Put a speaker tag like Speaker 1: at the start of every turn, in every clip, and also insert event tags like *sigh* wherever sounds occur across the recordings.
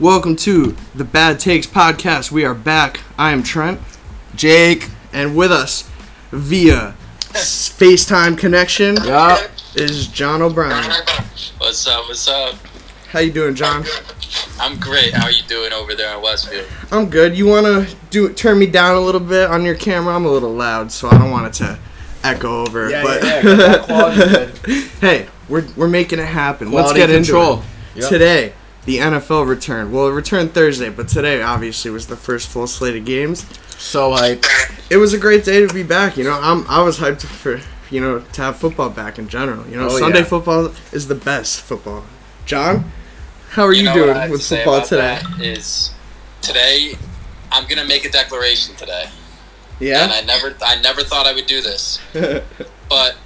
Speaker 1: Welcome to the Bad Takes podcast. We are back. I am Trent,
Speaker 2: Jake.
Speaker 1: and with us via FaceTime connection
Speaker 2: Yup.
Speaker 1: is John O'Brien.
Speaker 3: What's up? What's up?
Speaker 1: How you doing, John?
Speaker 3: I'm great. How are you doing over there in Westfield?
Speaker 1: I'm good. You want to do turn me down a little bit on your camera? I'm a little loud, so I don't want it to echo over.
Speaker 2: Yeah,
Speaker 1: but
Speaker 2: yeah, yeah. Quality *laughs*
Speaker 1: hey, we're we're making it happen.
Speaker 2: Quality
Speaker 1: Let's get
Speaker 2: control.
Speaker 1: into it.
Speaker 2: Yep.
Speaker 1: Today, the NFL returned. Well, it returned Thursday, but today obviously was the first full slate of games.
Speaker 2: So hype.
Speaker 1: It was a great day to be back. You know, I'm I was hyped for you know to have football back in general. You know,
Speaker 2: Oh,
Speaker 1: Sunday
Speaker 2: yeah.
Speaker 1: football is the best football. John, how are you,
Speaker 3: know
Speaker 1: doing with
Speaker 3: to say
Speaker 1: football
Speaker 3: about
Speaker 1: today?
Speaker 3: that Is today I'm gonna make a declaration today, and
Speaker 1: Yeah.
Speaker 3: I never, I never thought I would do this, *laughs* but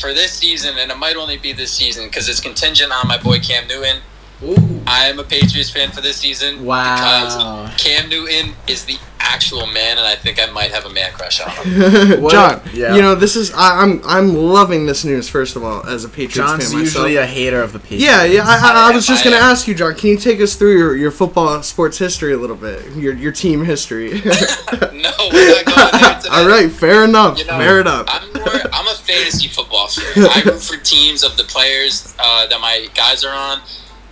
Speaker 3: for this season, and it might only be this season because it's contingent on my boy Cam Newton.
Speaker 2: Ooh.
Speaker 3: I am a Patriots fan for this season
Speaker 2: Wow.
Speaker 3: because Cam Newton is the actual man, and I think I might have a man crush on him. *laughs*
Speaker 1: John,
Speaker 2: yeah.
Speaker 1: you know this is I, I'm I'm loving this news. First of all, as a Patriots
Speaker 2: John's
Speaker 1: fan myself.
Speaker 2: usually a hater of the Patriots.
Speaker 1: yeah, yeah. I, I, I was just
Speaker 3: I
Speaker 1: gonna
Speaker 3: am.
Speaker 1: ask you, John. Can you take us through your, your football sports history a little bit? Your your team history. *laughs*
Speaker 3: no, we're not going there *laughs* today.
Speaker 1: all right, fair enough.
Speaker 3: You know,
Speaker 1: fair enough.
Speaker 3: I'm more. I'm a fantasy football fan. I root for teams of the players uh, that my guys are on.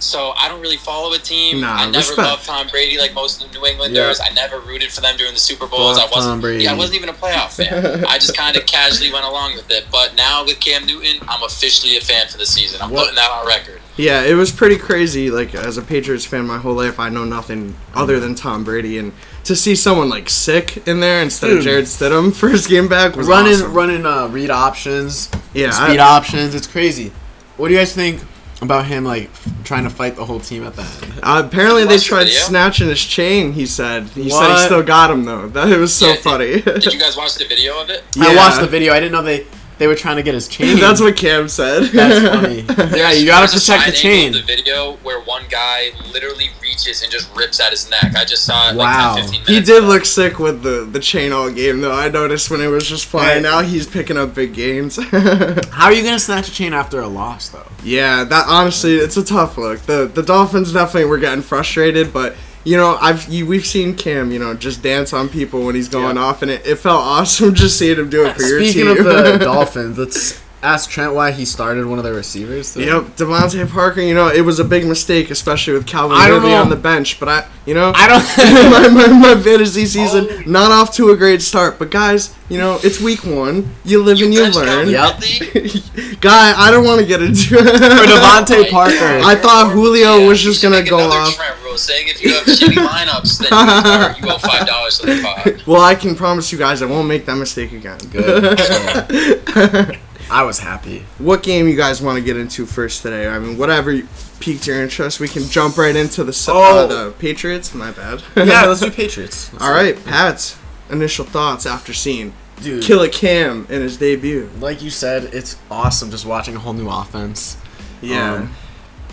Speaker 3: So I don't really follow a team.
Speaker 1: Nah,
Speaker 3: I never
Speaker 1: respect.
Speaker 3: loved Tom Brady like most of the New Englanders.
Speaker 2: Yeah.
Speaker 3: I never rooted for them during the Super Bowls.
Speaker 2: Fuck
Speaker 3: I wasn't.
Speaker 2: Tom Brady.
Speaker 3: Yeah, I wasn't even a playoff fan. *laughs* I just kind of casually went along with it. But now with Cam Newton, I'm officially a fan for the season. I'm
Speaker 2: What-
Speaker 3: putting that on record.
Speaker 1: Yeah, it was pretty crazy. Like as a Patriots fan, my whole life I know nothing other than Tom Brady, and to see someone like sick in there instead of
Speaker 2: Dude.
Speaker 1: Jarrett Stidham *laughs* first game back was
Speaker 2: running
Speaker 1: awesome.
Speaker 2: running uh, read options,
Speaker 1: Yeah,
Speaker 2: speed
Speaker 1: I-
Speaker 2: options. It's crazy. What do you guys think about him like trying to fight the whole team at the end?
Speaker 1: Uh, apparently they
Speaker 3: Watch the
Speaker 1: tried snatching his chain. He said he said he still got him though. That it was so
Speaker 3: Yeah,
Speaker 1: funny.
Speaker 3: Did you *laughs* guys watch the video of it?
Speaker 2: I watched the video. I didn't know they they were trying to get his *laughs* chain.
Speaker 1: That's what Cam said.
Speaker 2: That's *laughs* funny. yeah, you gotta
Speaker 3: There's a
Speaker 2: protect the chain.
Speaker 3: angle of The video where one guy literally reaches and just rips at his neck. I just saw it
Speaker 2: Wow.
Speaker 3: like 10, 15
Speaker 1: He did
Speaker 3: ago.
Speaker 1: look sick with the, the chain all game though. I noticed when it was just flying
Speaker 2: Right.
Speaker 1: out, he's picking up big gains. *laughs*
Speaker 2: How are you gonna snatch a chain after a loss though?
Speaker 1: Yeah, that honestly, it's a tough look. The the Dolphins definitely were getting frustrated, but you know, I've you, we've seen Cam, you know, just dance on people when he's going
Speaker 2: Yeah.
Speaker 1: off, and it, it felt awesome *laughs* just seeing him do it for your team.
Speaker 2: Speaking of the *laughs* Dolphins, let's ask Trent why he started one of their receivers. today.
Speaker 1: Yep, DeVante Parker. You know, it was a big mistake, especially with Calvin
Speaker 2: I
Speaker 1: Ridley on the bench. But I, you know,
Speaker 2: I don't. *laughs*
Speaker 1: my, my, my fantasy oh. season
Speaker 3: Oh.
Speaker 1: not off to a great start. But guys, you know, it's week one. You live and you learn.
Speaker 3: Calvin
Speaker 2: Yep.
Speaker 3: Ridley? *laughs*
Speaker 1: Guy, I don't want to get into it.
Speaker 2: For DeVante
Speaker 3: Like, *laughs*
Speaker 2: Parker.
Speaker 1: I thought Julio
Speaker 3: Yeah,
Speaker 1: was just gonna
Speaker 3: make
Speaker 1: go
Speaker 3: another
Speaker 1: off.
Speaker 3: Trent rule saying if you have shitty lineups, then you, or you owe five dollars to the pod.
Speaker 1: Well, I can promise you guys, I won't make that mistake again.
Speaker 2: Good. I was happy.
Speaker 1: what game you guys want to get into first today? I mean, whatever piqued your interest, we can jump right into the uh,
Speaker 2: Oh.
Speaker 1: the Patriots. My bad. *laughs*
Speaker 2: Yeah, let's do *laughs* Patriots. Let's
Speaker 1: All right, Pat's initial thoughts after seeing
Speaker 2: it. dude.
Speaker 1: Killer Cam in his debut.
Speaker 2: Like you said, it's awesome just watching a whole new offense.
Speaker 1: Yeah,
Speaker 2: Um,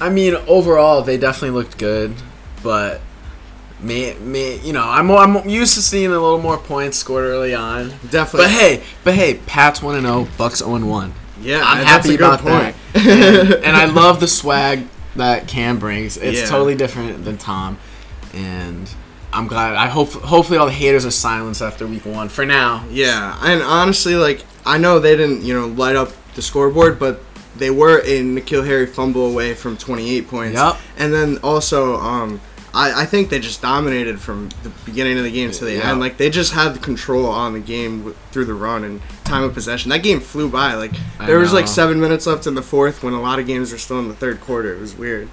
Speaker 2: I mean, overall, they definitely looked good, but may, may you know, I'm I'm used to seeing a little more points scored early on.
Speaker 1: definitely.
Speaker 2: But hey, but hey, Pat's one and zero, Bucks zero and one.
Speaker 1: yeah,
Speaker 2: I'm happy about that, and, and I love the swag that Cam brings. It's
Speaker 1: Yeah.
Speaker 2: totally different than Tom, and I'm glad. I hope hopefully all the haters are silenced after week one for now.
Speaker 1: Yeah, and honestly, like I know they didn't, you know, light up the scoreboard, but they were a N'Keal Harry fumble away from 28 points.
Speaker 2: Yup.
Speaker 1: And then also, um, I, I think they just dominated from the beginning of the game to the
Speaker 2: Yeah.
Speaker 1: end. Like they just had the control on the game w- through the run and time of possession. That game flew by. Like there was like seven minutes left in the fourth when a lot of games were still in the third quarter. It was weird.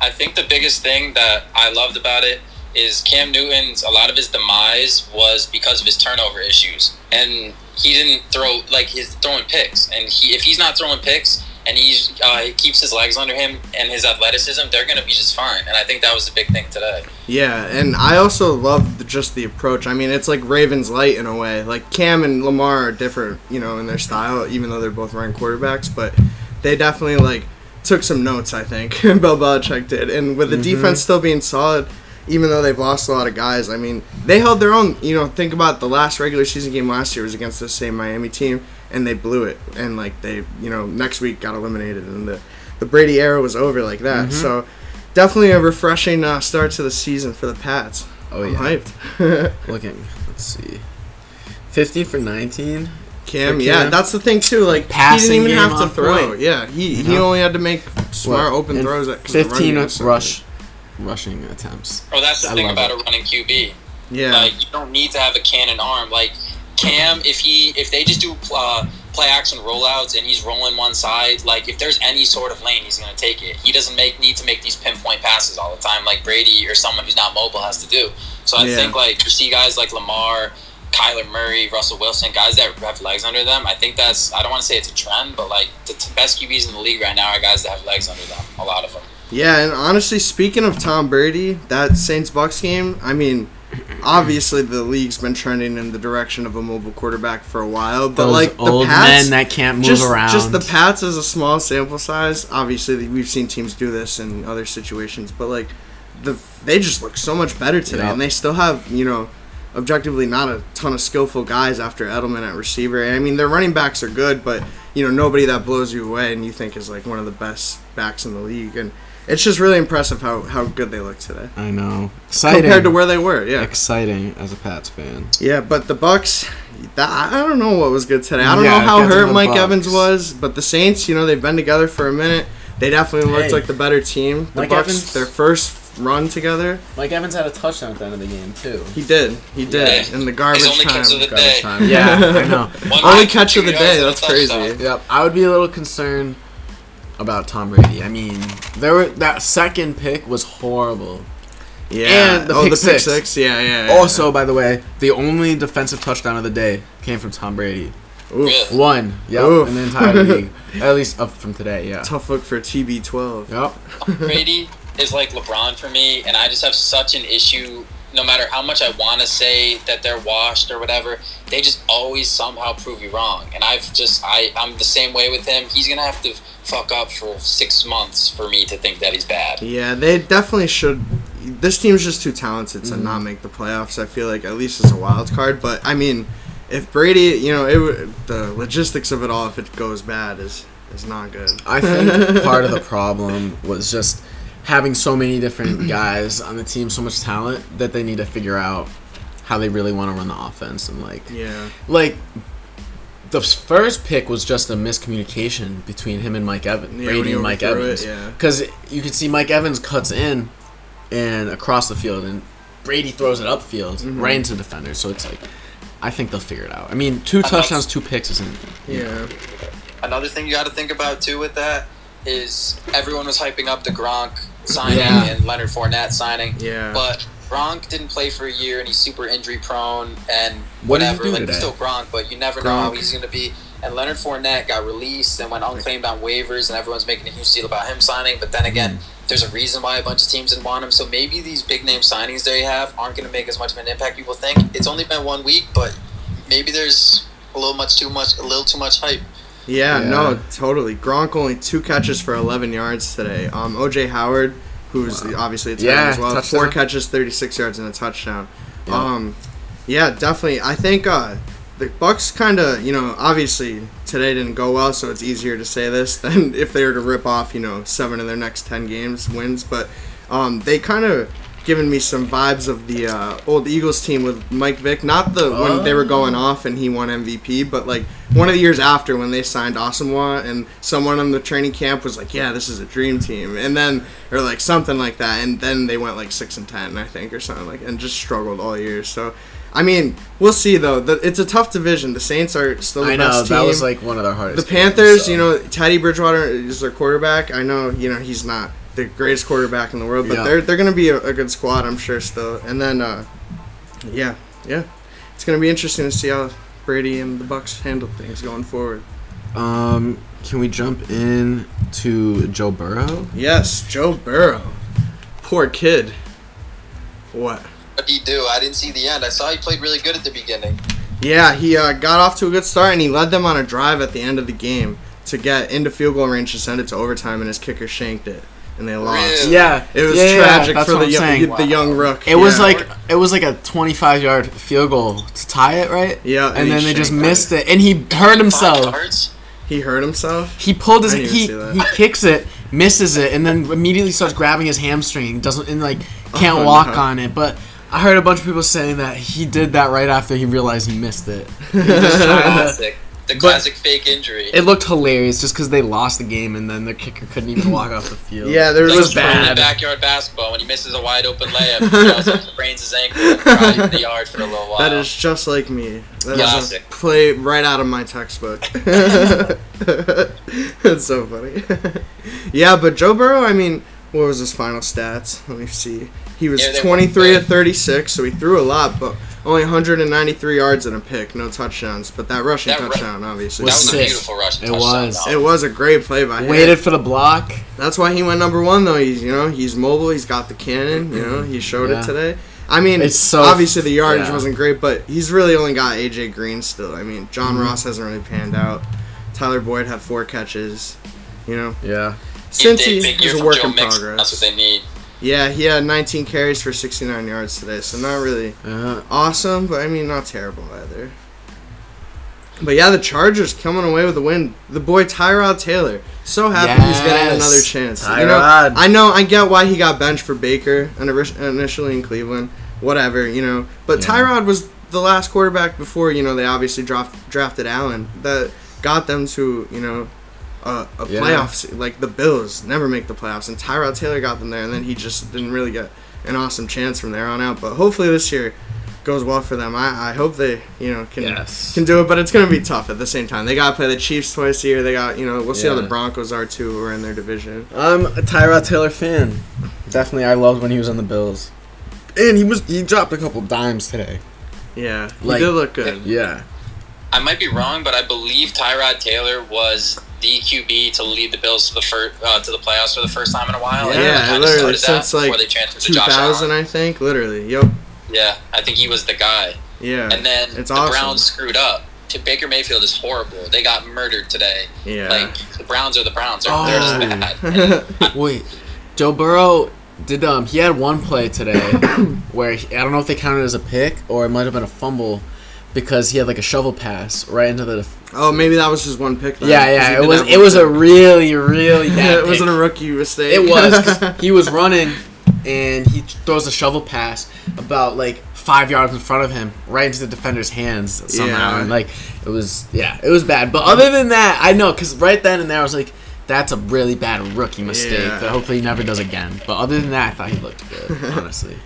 Speaker 3: I think the biggest thing that I loved about it is Cam Newton's a lot of his demise was because of his turnover issues, and he didn't throw like he's throwing picks, and he if he's not throwing picks and he's uh, he keeps his legs under him and his athleticism, they're gonna be just fine. And I think that was the big thing today.
Speaker 1: Yeah, and I also love just the approach. I mean, it's like Ravens light in a way. Like Cam and Lamar are different, you know, in their style, even though they're both running quarterbacks. But they definitely like took some notes. I think *laughs* Bill Belichick did, and with the defense still being solid, even though they've lost a lot of guys. I mean, they held their own. You know, think about the last regular season game last year was against the same Miami team, and they blew it. And like they, you know, next week got eliminated, and the the Brady era was over like that. So definitely a refreshing uh, start to the season for the Pats.
Speaker 2: Oh
Speaker 1: I'm
Speaker 2: yeah.
Speaker 1: hyped. *laughs*
Speaker 2: Looking. Let's see. 15 for 19.
Speaker 1: Cam,
Speaker 2: For
Speaker 1: yeah,
Speaker 2: Cam.
Speaker 1: that's the thing too. Like
Speaker 2: Passing
Speaker 1: he didn't even have to throw.
Speaker 2: point.
Speaker 1: Yeah, he
Speaker 2: You
Speaker 1: he only had to make smart
Speaker 2: What?
Speaker 1: open throws. At, 'cause the
Speaker 2: 15
Speaker 1: running
Speaker 2: rush rushing attempts.
Speaker 3: Oh, that's the
Speaker 2: I
Speaker 3: thing about
Speaker 2: it.
Speaker 3: a running QB.
Speaker 1: Yeah,
Speaker 3: Like you don't need to have a cannon arm. Like Cam, if he if they just do uh, play action rollouts and he's rolling one side, like if there's any sort of lane, he's gonna take it. He doesn't make need to make these pinpoint passes all the time, like Brady or someone who's not mobile has to do. So I
Speaker 1: Yeah.
Speaker 3: think like you see guys like Lamar. Kyler Murray, Russell Wilson, guys that have legs under them. I think that's, I don't want to say it's a trend, but like the t- best QBs in the league right now are guys that have legs under them. A lot of them.
Speaker 1: yeah, and honestly, speaking of Tom Brady, that Saints Bucks game, I mean. Obviously, the league's been trending in the direction of a mobile quarterback for a while, but
Speaker 2: Those
Speaker 1: like the
Speaker 2: old
Speaker 1: Pats,
Speaker 2: men that can't move
Speaker 1: just,
Speaker 2: around.
Speaker 1: Just the Pats is a small sample size. Obviously, we've seen teams do this in other situations, but like the they just look so much better today, and they still have you know objectively not a ton of skillful guys after Edelman at receiver. I mean, their running backs are good, but you know nobody that blows you away and you think is like one of the best backs in the league, and it's just really impressive how how good they look today
Speaker 2: I know. Exciting.
Speaker 1: compared to where they were. Yeah.
Speaker 2: Exciting as a Pats fan.
Speaker 1: Yeah, but the Bucks, that, I don't know what was good today. I don't
Speaker 2: Yeah,
Speaker 1: know how hurt Mike
Speaker 2: Bucks.
Speaker 1: Evans was, but the Saints, you know, they've been together for a minute. They definitely looked
Speaker 2: Hey.
Speaker 1: like the better team. The
Speaker 2: Mike
Speaker 1: Bucks,
Speaker 2: Evans-
Speaker 1: their first run together,
Speaker 2: Mike Evans had a touchdown at the end of the game too.
Speaker 1: he did, he did
Speaker 3: Yeah.
Speaker 1: in the garbage
Speaker 3: His only
Speaker 1: time.
Speaker 3: catch of the
Speaker 2: Garbage
Speaker 3: day.
Speaker 2: time. *laughs* Yeah, I know.
Speaker 3: One
Speaker 1: Only catch of the day. That's
Speaker 3: and touchdown.
Speaker 1: crazy.
Speaker 2: Yep, I would be a little concerned about Tom Brady. I mean, there were that second pick was horrible.
Speaker 1: Yeah,
Speaker 2: And the
Speaker 1: oh,
Speaker 2: pick
Speaker 1: the pick
Speaker 2: six.
Speaker 1: six. Yeah, yeah. yeah.
Speaker 2: Also, by the way, the only defensive touchdown of the day came from Tom Brady.
Speaker 1: Oof.
Speaker 2: One, yep,
Speaker 1: Oof.
Speaker 2: in the entire league, *laughs* at least up from today. Yeah.
Speaker 1: tough look for TB12.
Speaker 2: Yep.
Speaker 3: Brady is like LeBron for me, and I just have such an issue. No matter how much I want to say that they're washed or whatever, they just always somehow prove you wrong. And I've just I I'm the same way with him. He's gonna have to fuck up for six months for me to think that he's bad.
Speaker 1: Yeah, they definitely should. This team's just too talented to mm-hmm. not make the playoffs. I feel like at least as a wild card. But I mean, if Brady, you know, it would- the logistics of it all, if it goes bad, is is not good.
Speaker 2: I think *laughs* part of the problem was just having so many different *clears throat* guys on the team, so much talent that they need to figure out how they really want to run the offense and like
Speaker 1: yeah,
Speaker 2: like the first pick was just a miscommunication between him and Mike Evans,
Speaker 1: Yeah,
Speaker 2: Brady and Mike
Speaker 1: overthrew it,
Speaker 2: Evans,
Speaker 1: yeah.
Speaker 2: because you can see Mike Evans cuts in and across the field, and Brady throws it upfield
Speaker 1: Mm-hmm.
Speaker 2: right into the defender. So it's like, I think they'll figure it out. I mean, two touchdowns, two picks isn't.
Speaker 1: yeah,
Speaker 3: Another thing you got to think about too with that is everyone was hyping up the Gronk signing
Speaker 2: Yeah.
Speaker 3: and Leonard Fournette signing.
Speaker 1: yeah.
Speaker 3: But Gronk didn't play for a year and he's super injury prone and
Speaker 2: What
Speaker 3: whatever. like
Speaker 2: today?
Speaker 3: he's still Gronk, but you never know how he's gonna be. And Leonard Fournette got released and went unclaimed on waivers, and everyone's making a huge deal about him signing. But then hmm. again, there's a reason why a bunch of teams didn't want him. So maybe these big name signings they have aren't gonna make as much of an impact people think. It's only been one week, but maybe there's a little much too much, a little too much hype.
Speaker 1: Yeah,
Speaker 2: Yeah.
Speaker 1: no, totally. Gronk only two catches for 11 yards today. Um, OJ Howard, who's the, obviously a tight
Speaker 2: Yeah,
Speaker 1: as well,
Speaker 2: touchdown.
Speaker 1: four catches, 36 yards and a touchdown.
Speaker 2: Yeah.
Speaker 1: Um, yeah, definitely. I think uh, the Bucks kind of, you know, obviously today didn't go well, so it's easier to say this *laughs* than if they were to rip off, you know, seven of their next 10 games wins. But um, they kind of given me some vibes of the uh, old Eagles team with Mike Vick. Not the when they were going off and he won MVP, but like one of the years after when they signed Asomugha and someone on the training camp was like, "Yeah, this is a dream team," and then or like something like that, and then they went like six and ten, I think, or something like, and just struggled all year. So. I mean, we'll see though. The, it's a tough division. The Saints are still the
Speaker 2: I know
Speaker 1: best
Speaker 2: that was like one of their
Speaker 1: the
Speaker 2: hardest.
Speaker 1: The Panthers,
Speaker 2: games, so.
Speaker 1: you know, Teddy Bridgewater is their quarterback. I know, you know, he's not the greatest quarterback in the world, but
Speaker 2: Yeah.
Speaker 1: they're they're gonna be a, a good squad, I'm sure. Still, and then, uh, yeah, yeah, it's gonna be interesting to see how Brady and the Bucks handle things going forward.
Speaker 2: Um, can we jump in to Joe Burrow?
Speaker 1: Yes, Joe Burrow, poor kid. What?
Speaker 3: What did he do? I didn't see the end. I saw he played really good at the beginning.
Speaker 1: Yeah, he uh, got off to a good start, and he led them on a drive at the end of the game to get into field goal range to send it to overtime, and his kicker shanked it, and they lost.
Speaker 3: Really?
Speaker 2: Yeah,
Speaker 1: It was
Speaker 2: yeah, yeah,
Speaker 1: tragic
Speaker 2: that's
Speaker 1: for
Speaker 2: what
Speaker 1: the
Speaker 2: I'm
Speaker 1: young,
Speaker 2: saying.
Speaker 1: the young rook.
Speaker 2: It was
Speaker 1: Yeah.
Speaker 2: like it was like a 25 yard field goal to tie it, right?
Speaker 1: Yeah,
Speaker 2: and,
Speaker 1: and
Speaker 2: then they just
Speaker 1: shanked it.
Speaker 2: missed it, and he hurt himself.
Speaker 1: he hurt himself.
Speaker 2: He pulled his he he kicks it, misses it, and then immediately starts grabbing his hamstring. Doesn't and like oh, can't
Speaker 1: Oh,
Speaker 2: walk
Speaker 1: no.
Speaker 2: on it. But I heard a bunch of people saying that he did that right after he realized he missed it. *laughs* He just tried to-
Speaker 3: Classic. The
Speaker 2: But-
Speaker 3: classic fake injury.
Speaker 2: it looked hilarious just because they lost the game, and then the kicker couldn't even walk off the field.
Speaker 1: Yeah, there
Speaker 3: Like
Speaker 2: was
Speaker 1: was
Speaker 3: from the
Speaker 2: bad.
Speaker 3: backyard basketball when he misses a wide open layup, he *laughs* goes up, sprains his ankle, and cries the yard for a little while.
Speaker 1: That is just like me. That is a
Speaker 3: Classic.
Speaker 1: play right out of my textbook. *laughs* it's so funny. *laughs* yeah, but Joe Burrow, I mean, what was his final stats? Let me see. He was
Speaker 3: Yeah,
Speaker 1: 23
Speaker 3: weren't
Speaker 1: to 36, so he threw a lot, but only 193 yards and a pick, no touchdowns. But that rushing
Speaker 3: That ru-
Speaker 1: touchdown, obviously,
Speaker 3: that
Speaker 2: was
Speaker 3: was a beautiful rushing
Speaker 2: It
Speaker 3: touchdown.
Speaker 2: was.
Speaker 3: though.
Speaker 1: it was a great play by him.
Speaker 2: Waited for the block.
Speaker 1: That's why he went number one, though. He's you know he's mobile. He's got the cannon. You know he showed
Speaker 2: Yeah.
Speaker 1: it today. I mean,
Speaker 2: It's so-
Speaker 1: obviously the yardage
Speaker 2: yeah.
Speaker 1: wasn't great, but he's really only got AJ Green still. I mean, John
Speaker 2: Mm-hmm.
Speaker 1: Ross hasn't really panned out. Tyler Boyd had four catches. You know,
Speaker 2: Yeah.
Speaker 1: since
Speaker 3: Big-
Speaker 1: he is a work
Speaker 3: Joe
Speaker 1: in
Speaker 3: Mixon.
Speaker 1: progress.
Speaker 3: That's what they need.
Speaker 1: Yeah, he had 19 carries for 69 yards today, so not really
Speaker 2: Uh,
Speaker 1: awesome, but I mean not terrible either. But yeah, the Chargers coming away with the win. The boy Tyrod Taylor, so happy he's getting another chance. You know, I know, I get why he got benched for Baker and initially in Cleveland, whatever, you know. But
Speaker 2: Yeah.
Speaker 1: Tyrod was the last quarterback before you know they obviously draft, drafted Allen that got them to you know a, a
Speaker 2: Yeah.
Speaker 1: playoff se- like the Bills never make the playoffs, and Tyrod Taylor got them there, and then he just didn't really get an awesome chance from there on out. But hopefully this year goes well for them. I, I hope they you know can
Speaker 2: Yes.
Speaker 1: can do it, but it's gonna be tough at the same time. They got to play the Chiefs twice a year. They got you know we'll see how the Broncos are too. Who are in their division.
Speaker 2: I'm a Tyrod Taylor fan. Definitely, I loved when he was on the Bills, and he was he dropped a couple dimes today.
Speaker 1: Yeah, he
Speaker 2: Like-
Speaker 1: did look good.
Speaker 2: Yeah.
Speaker 3: I might be wrong, but I believe Tyrod Taylor was the QB to lead the Bills to the first uh, to the playoffs for the first time in a while.
Speaker 2: Yeah,
Speaker 3: they kinda
Speaker 1: literally,
Speaker 3: started
Speaker 1: since, like,
Speaker 3: they transferred to Josh
Speaker 1: 2000, I think. Literally, yep.
Speaker 3: Yeah, I think he was the guy.
Speaker 1: Yeah.
Speaker 3: And then
Speaker 1: It's
Speaker 3: the
Speaker 1: awesome.
Speaker 3: Browns screwed up. T- Baker Mayfield is horrible. They got murdered today.
Speaker 1: yeah.
Speaker 3: Like the Browns are the Browns. They're, they're just
Speaker 2: Oh.
Speaker 3: bad. *laughs*
Speaker 2: Wait, Joe Burrow did um he had one play today *coughs* where he, I don't know if they counted it as a pick or it might have been a fumble because he had like a shovel pass right into the
Speaker 1: oh, maybe that was just one pick. Then,
Speaker 2: yeah yeah it was it was a really really *laughs* bad
Speaker 1: it wasn't a rookie mistake.
Speaker 2: It was *laughs* he was running and he throws a shovel pass about like five yards in front of him, right into the defender's hands somehow,
Speaker 1: Yeah.
Speaker 2: and like it was yeah, it was bad. But other than that, I know because right then and there I was like, that's a really bad rookie mistake
Speaker 1: Yeah.
Speaker 2: that hopefully he never does again. But other than that, I thought he looked good, *laughs* honestly.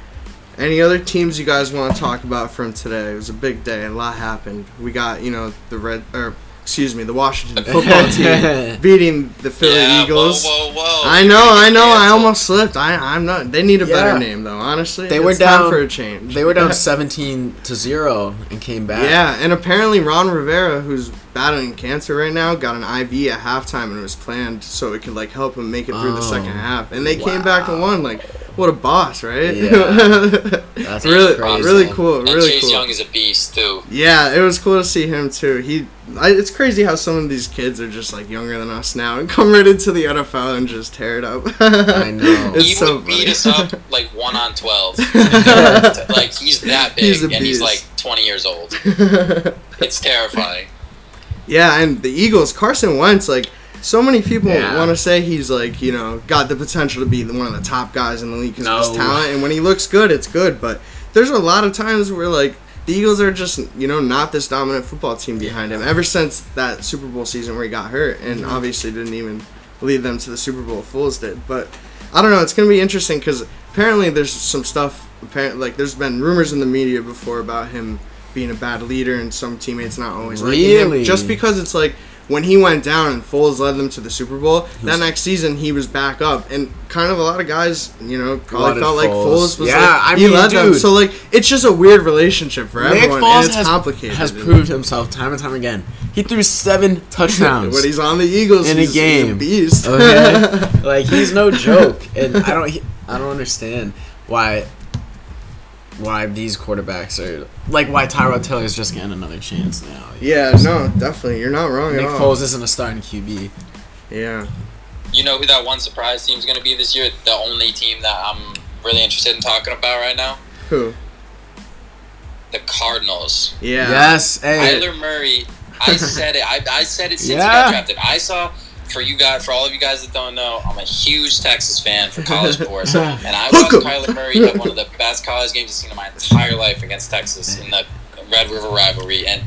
Speaker 1: Any other teams you guys want to talk about from today? It was a big day. A lot happened. We got you know the red or excuse me the Washington football *laughs* team beating the Philly
Speaker 3: yeah,
Speaker 1: Eagles.
Speaker 3: Whoa, whoa, whoa.
Speaker 1: I know, I
Speaker 3: get
Speaker 1: know. I almost slipped. I, I'm not. They need a
Speaker 2: Yeah.
Speaker 1: better name, though. Honestly,
Speaker 2: They were
Speaker 1: It's time
Speaker 2: down-
Speaker 1: for a change.
Speaker 2: They were down *laughs* seventeen to zero and came back.
Speaker 1: Yeah, and apparently Ron Rivera, who's battling cancer right now, got an IV at halftime and it was planned so it could like help him make it through the
Speaker 2: Oh,
Speaker 1: second half. And they came back and won. Like, what a boss, right?
Speaker 2: Yeah. *laughs* That's
Speaker 1: really,
Speaker 2: crazy.
Speaker 1: Uh, really cool.
Speaker 3: And
Speaker 1: Really
Speaker 3: Chase
Speaker 1: cool.
Speaker 3: Young is a beast too.
Speaker 1: Yeah, it was cool to see him too. He, I, it's crazy how some of these kids are just like younger than us now and *laughs* come right into the NFL and just tear it up.
Speaker 2: I *laughs* know.
Speaker 1: it's
Speaker 3: he
Speaker 1: so
Speaker 3: would beat us up like one on twelve. like he's that big,
Speaker 1: He's a
Speaker 3: and he's like twenty years old. It's terrifying.
Speaker 1: Yeah, and the Eagles, Carson Wentz, like so many people
Speaker 2: Yeah.
Speaker 1: want to say he's like you know got the potential to be one of the top guys in the league because of his talent, and when he looks good, it's good. But there's a lot of times where like the Eagles are just you know not this dominant football team behind him. Ever since that Super Bowl season where he got hurt, and
Speaker 2: Mm-hmm.
Speaker 1: obviously didn't even lead them to the Super Bowl. Foles did, but I don't know. It's gonna be interesting because apparently there's some stuff. Apparently, like there's been rumors in the media before about him being a bad leader and some teammates not always liking him.
Speaker 2: Really?
Speaker 1: Just because it's like when he went down and Foles led them to the Super Bowl, that next season he was back up, and kind of a lot of guys, you know, probably felt like
Speaker 2: Foles.
Speaker 1: Foles was
Speaker 2: Yeah,
Speaker 1: like
Speaker 2: I
Speaker 1: he
Speaker 2: mean,
Speaker 1: led them. So like it's just a weird relationship for
Speaker 2: Nick
Speaker 1: everyone,
Speaker 2: Foles
Speaker 1: and it's
Speaker 2: has,
Speaker 1: complicated.
Speaker 2: has proved himself time and time again. He threw seven *laughs* touchdowns.
Speaker 1: when he's on the Eagles
Speaker 2: In a
Speaker 1: he's, he's
Speaker 2: game.
Speaker 1: beast.
Speaker 2: okay, *laughs* like he's no joke, and I don't, he- I don't understand why, why these quarterbacks are like why Tyrod Taylor is just getting another chance now.
Speaker 1: yeah, no, definitely, you're not wrong
Speaker 2: Nick
Speaker 1: at all.
Speaker 2: Foles isn't a starting QB.
Speaker 1: Yeah,
Speaker 3: You know who that one surprise team's going to be this year? The only team that I'm really interested in talking about right now?
Speaker 1: who?
Speaker 3: The Cardinals.
Speaker 1: Yeah,
Speaker 2: Yes, hey,
Speaker 3: Kyler Murray. I *laughs* said it. I, I said it since he got drafted. I saw for you guys, for all of you guys that don't know, I'm a huge Texas fan for college *laughs* sports, and I watched. Kyler Murray have one of the *laughs* best college games I've seen in my entire life against Texas in the Red River rivalry, and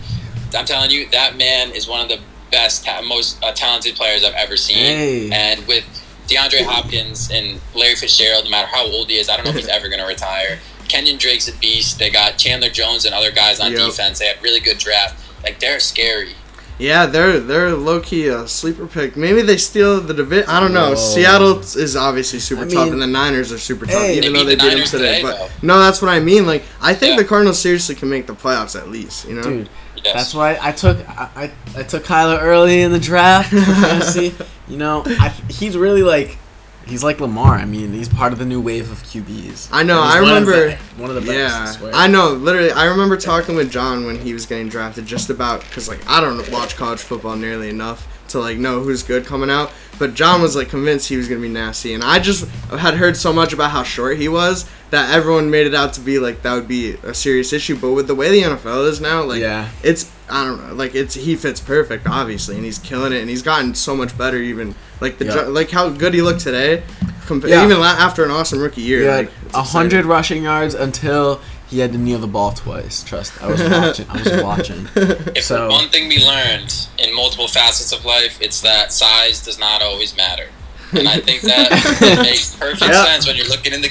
Speaker 3: I'm telling you, that man is one of the best, most uh, talented players I've ever seen.
Speaker 2: Hey.
Speaker 3: And with DeAndre Hopkins and Larry Fitzgerald, no matter how old he is, I don't know if he's *laughs* ever going to retire. Kenyon Drake's a beast. They got Chandler Jones and other guys on
Speaker 1: Yep.
Speaker 3: defense. They have really good draft. Like they're scary.
Speaker 1: Yeah, they're they're low key a sleeper pick. Maybe they steal the division. I don't know.
Speaker 2: Whoa.
Speaker 1: Seattle is obviously super
Speaker 2: I
Speaker 1: tough,
Speaker 2: mean-
Speaker 1: and the Niners are super tough,
Speaker 2: Hey.
Speaker 1: even
Speaker 3: They
Speaker 1: though they
Speaker 3: the
Speaker 1: beat them today.
Speaker 3: today,
Speaker 1: but
Speaker 3: though.
Speaker 1: no, that's what I mean. Like, I think
Speaker 3: Yeah.
Speaker 1: the Cardinals seriously can make the playoffs at least. You know,
Speaker 2: Dude,
Speaker 3: Yes.
Speaker 2: that's why I took I, I, I took Kyler early in the draft *laughs* you know, I, he's really like he's like Lamar. I mean, he's part of the new wave of QBs.
Speaker 1: I know, I
Speaker 2: one of
Speaker 1: remember-
Speaker 2: the- one of the best. I,
Speaker 1: Yeah,
Speaker 2: swear.
Speaker 1: I know. Literally, I remember talking with John when he was getting drafted, just about because like I don't watch college football nearly enough to like know who's good coming out. But John was like convinced he was gonna be nasty, and I just had heard so much about how short he was that everyone made it out to be like that would be a serious issue. But with the way the NFL is now, like
Speaker 2: Yeah.
Speaker 1: it's I don't know, like it's he fits perfect, obviously, and he's killing it, and he's gotten so much better. Even like the
Speaker 2: Yeah.
Speaker 1: like how good he looked today, compa-
Speaker 2: Yeah.
Speaker 1: even la- after an awesome rookie year.
Speaker 2: He
Speaker 1: like,
Speaker 2: a hundred rushing yards until he had to kneel the ball twice. Trust, I was watching. I was *laughs* watching. *laughs*
Speaker 3: If
Speaker 2: So-
Speaker 3: one thing we learned in multiple facets of life, it's that size does not always matter. And I think that *laughs* makes perfect
Speaker 2: Yeah.
Speaker 3: sense when you're looking in the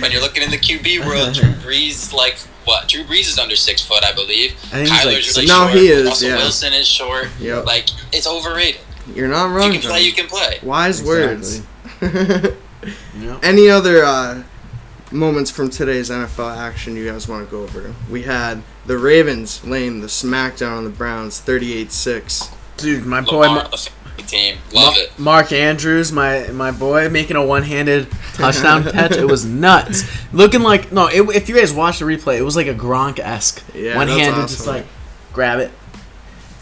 Speaker 3: when you're looking in the QB world. Drew Brees, like what? Drew Brees is under six foot, I believe.
Speaker 2: I think he's like
Speaker 3: really
Speaker 1: No,
Speaker 3: short.
Speaker 1: he is,
Speaker 3: Russell
Speaker 1: yeah.
Speaker 3: Wilson is short.
Speaker 1: Yep.
Speaker 3: Like it's overrated.
Speaker 1: You're not wrong.
Speaker 3: You can play. You can play.
Speaker 1: Wise words. *laughs*
Speaker 2: You know?
Speaker 1: Any other uh, moments from today's NFL action you guys want to go over? We had the Ravens laying the smackdown on the Browns, 38-6.
Speaker 2: Dude, my boy.
Speaker 3: Lamar
Speaker 2: Ma-
Speaker 3: on the fantasy team, love
Speaker 2: Ma-
Speaker 3: it.
Speaker 2: Mark Andrews, my my boy, making a one-handed touchdown *laughs* catch. It was nuts. Looking like no. It, if you guys watch the replay, it was like a Gronk esque.
Speaker 1: Yeah,
Speaker 2: one-handed,
Speaker 1: that's
Speaker 2: just like grab it.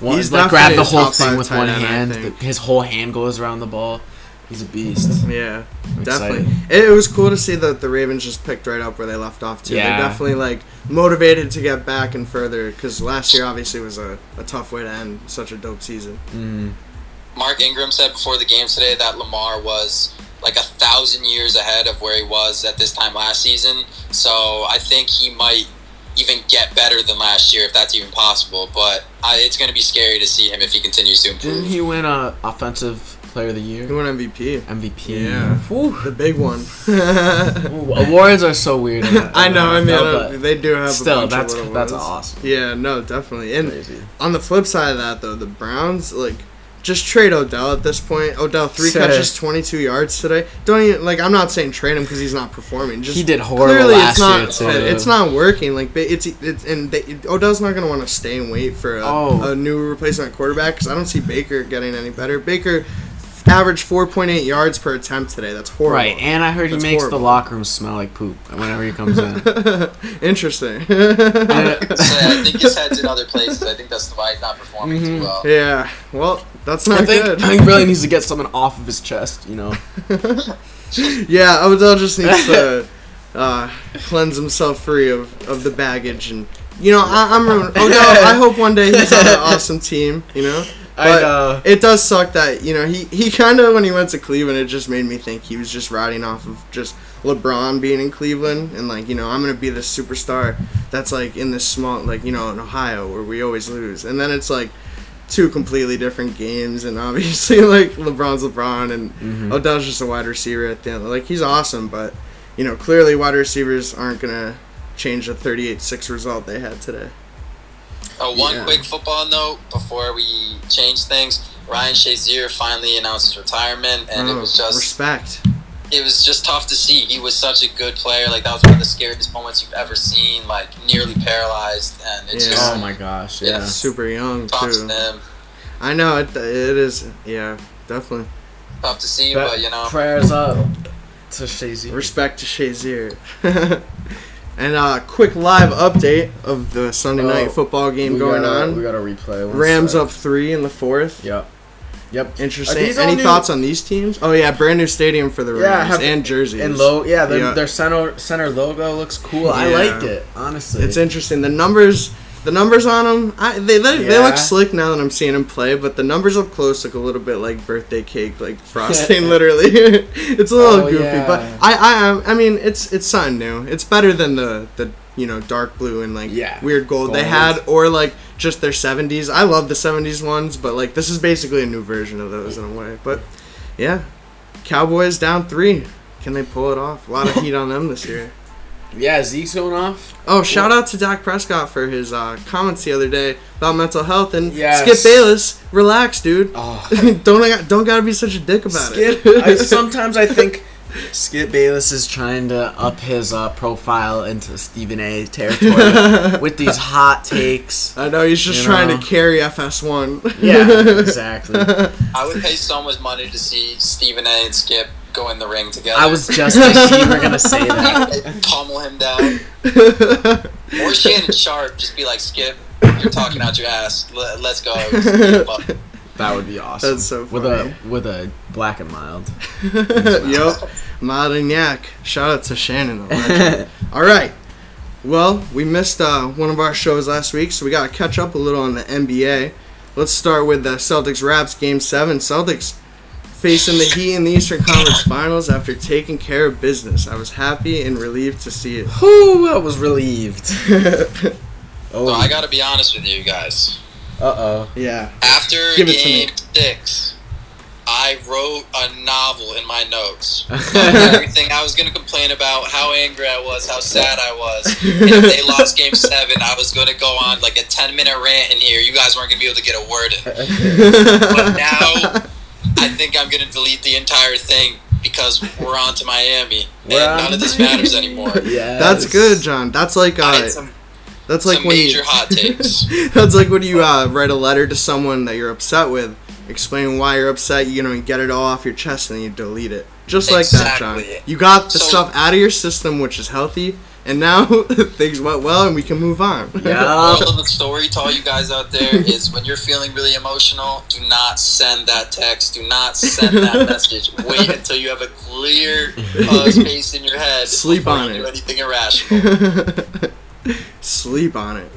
Speaker 2: One,
Speaker 1: He's
Speaker 2: like grab the whole thing with one
Speaker 1: end,
Speaker 2: hand.
Speaker 1: think.
Speaker 2: His whole hand goes around the ball. He's a beast.
Speaker 1: Yeah,
Speaker 2: I'm
Speaker 1: definitely. It, it was cool to see that the Ravens just picked right up where they left off too.
Speaker 2: Yeah.
Speaker 1: They're definitely like motivated to get back and further because last year obviously was a, a tough way to end such a dope season.
Speaker 2: Mm.
Speaker 3: Mark Ingram said before the game today that Lamar was like a thousand years ahead of where he was at this time last season. So I think he might even get better than last year if that's even possible. But I, it's going to be scary to see him if he continues to improve.
Speaker 2: Didn't he win a offensive player of the year?
Speaker 1: He won MVP.
Speaker 2: MVP.
Speaker 1: Yeah.
Speaker 2: Whew.
Speaker 1: The big one. *laughs*
Speaker 2: Awards are so weird. in the- *laughs*
Speaker 1: I know. I mean, I
Speaker 2: NFL,
Speaker 1: don't-
Speaker 2: but
Speaker 1: they do have
Speaker 2: still,
Speaker 1: a bunch
Speaker 2: that's
Speaker 1: of
Speaker 2: that's
Speaker 1: ones.
Speaker 2: awesome.
Speaker 1: Yeah, no, definitely. And
Speaker 2: Crazy.
Speaker 1: on the flip side of that, though, the Browns like just trade Odell at this point. Odell three
Speaker 2: Sir.
Speaker 1: catches, twenty two yards today. Don't even like. I'm not saying trade him because he's not performing. Just
Speaker 2: He did horrible
Speaker 1: clearly
Speaker 2: last
Speaker 1: it's not
Speaker 2: year, too.
Speaker 1: It's not working. Like it's it's and they, Odell's not gonna want to stay and wait for a,
Speaker 2: Oh.
Speaker 1: a new replacement quarterback because I don't see Baker getting any better. Baker averaged four point eight yards per attempt today. That's horrible.
Speaker 2: Right, and I heard
Speaker 1: That's
Speaker 2: he makes
Speaker 1: horrible.
Speaker 2: the locker room smell like poop whenever he comes in. *laughs*
Speaker 1: Interesting. *laughs*
Speaker 3: so I think his head's in other places. I think that's why he's not performing
Speaker 2: Mhm.
Speaker 3: too well.
Speaker 1: yeah. Well, that's not
Speaker 2: I think
Speaker 1: good.
Speaker 2: I think he really needs to *laughs* get something off of his chest. You know,
Speaker 1: Yeah, Odell just needs to uh, cleanse himself free of, of the baggage, and you know, I, I'm Odell. I hope one day he's on an awesome team. You know, but
Speaker 2: know.
Speaker 1: it does suck that you know he he kind of when he went to Cleveland, it just made me think he was just riding off of just LeBron being in Cleveland, and like you know, I'm gonna be this superstar that's like in this small like you know in Ohio where we always lose, and then it's like. Two completely different games, and *laughs* obviously, like LeBron's LeBron, and
Speaker 2: Mhm.
Speaker 1: Odell's just a wide receiver at the end. Like he's awesome, but you know clearly wide receivers aren't gonna change the 38-6 result they had today.
Speaker 3: Uh, one
Speaker 2: Yeah.
Speaker 3: quick football note before we change things. Ryan Shazier finally announced his retirement, and it
Speaker 1: Oh,
Speaker 3: was just
Speaker 1: respect.
Speaker 3: it was just tough to see. He was such a good player. Like that was one of the scariest moments you've ever seen. Like nearly paralyzed, and it's
Speaker 1: Yeah.
Speaker 3: just
Speaker 2: oh my gosh, yeah.
Speaker 3: Yeah.
Speaker 1: Super young
Speaker 3: props
Speaker 1: too.
Speaker 3: to him.
Speaker 1: I know it. It is. Yeah, definitely.
Speaker 3: Tough to see,
Speaker 2: But
Speaker 3: but you know,
Speaker 2: prayers up to Shazy.
Speaker 1: Respect to Shazier. *laughs* and uh, quick live update of the Sunday
Speaker 2: Oh,
Speaker 1: night football game going
Speaker 2: gotta-
Speaker 1: on.
Speaker 2: We got a replay.
Speaker 1: Rams
Speaker 2: sec.
Speaker 1: up three in the fourth.
Speaker 2: Yep. Yep.
Speaker 1: Interesting. Any
Speaker 2: new-
Speaker 1: thoughts on these teams? Oh yeah, brand new stadium for the Rams
Speaker 2: Yeah, have-
Speaker 1: and jerseys.
Speaker 2: And low, yeah, their,
Speaker 1: Yeah.
Speaker 2: their center center logo looks cool. I
Speaker 1: Yeah.
Speaker 2: liked it, honestly.
Speaker 1: It's interesting. The numbers, The numbers on them, I, they they, they look slick now that I'm seeing them play, but the numbers up close look a little bit like birthday cake, like frosting. *laughs* literally, *laughs* it's a little
Speaker 2: Oh,
Speaker 1: goofy,
Speaker 2: yeah.
Speaker 1: but I, I I mean it's it's something new. It's better than the the you know dark blue and like
Speaker 2: Yeah,
Speaker 1: weird gold, they had, or like just their 70s. I love the 70s ones, but like this is basically a new version of those in a way. But yeah, Cowboys down three. Can they pull it off? A lot of heat on them this year.
Speaker 2: Yeah, Zeke's going off.
Speaker 1: Oh, shout out to Dak Prescott for his uh, comments the other day about mental health and
Speaker 2: Yes.
Speaker 1: Skip Bayless. Relax, dude.
Speaker 2: Oh, *laughs*
Speaker 1: don't don't gotta be such a dick about
Speaker 2: Skip.
Speaker 1: it.
Speaker 2: I, *laughs* sometimes I think Skip Bayless is trying to up his uh, profile into Stephen A. territory *laughs* with these hot takes.
Speaker 1: I know he's just
Speaker 2: You
Speaker 1: trying
Speaker 2: know.
Speaker 1: to carry FS1.
Speaker 2: Yeah, exactly.
Speaker 3: I would pay so much money to see Stephen A. and Skip go in the ring together.
Speaker 2: I was just thinking you were gonna say *laughs* that.
Speaker 3: They pummel him down. *laughs* Or Shannon Sharpe, just be like, Skip, you're talking out your ass. Let, let's go. Just beat him up.
Speaker 2: That would be awesome.
Speaker 1: That's so funny.
Speaker 2: With a with a black and mild. *laughs*
Speaker 1: yep. Madagnac. Shout out to Shannon. All right. Well, we missed uh, one of our shows last week, so we got to catch up a little on the NBA. Let's start with the Celtics Raps Game 7. Celtics facing the Heat in the Eastern Conference Finals after taking care of business. I was happy and relieved to see it.
Speaker 2: Whoo! I was relieved.
Speaker 3: So *laughs*
Speaker 2: Oh,
Speaker 3: I gotta be honest with you guys.
Speaker 2: uh oh.
Speaker 1: yeah.
Speaker 3: After
Speaker 1: Give it
Speaker 3: game
Speaker 1: me.
Speaker 3: six, I wrote a novel in my notes. *laughs* Everything I was gonna complain about, how angry I was, how sad I was. And if they lost game *laughs* seven, I was gonna go on like a ten minute rant in here. You guys weren't gonna be able to get a word in. But now, I think I'm gonna delete the entire thing because we're on to Miami, and
Speaker 2: We're on
Speaker 3: none of this matters anymore. *laughs*
Speaker 2: Yeah.
Speaker 1: That's good, John. That's like
Speaker 3: I
Speaker 1: uh,
Speaker 3: some,
Speaker 1: that's like
Speaker 3: some
Speaker 1: when
Speaker 3: major
Speaker 1: you
Speaker 3: hot *laughs* takes.
Speaker 1: That's like when you uh, write a letter to someone that you're upset with, explain why you're upset, you know, and get it all off your chest, and then you delete it. Just like that, John. You got the
Speaker 3: So-
Speaker 1: stuff out of your system, which is healthy, and now *laughs* things went well, and we can move on.
Speaker 2: Yeah.
Speaker 3: Moral of the *laughs* story to all you guys out there is when you're feeling really emotional, do not send that text. Do not send that *laughs* message. Wait until you have a clear uh, space in your head.
Speaker 1: Sleep on
Speaker 3: you
Speaker 1: it.
Speaker 3: Do anything irrational.
Speaker 1: Sleep on it.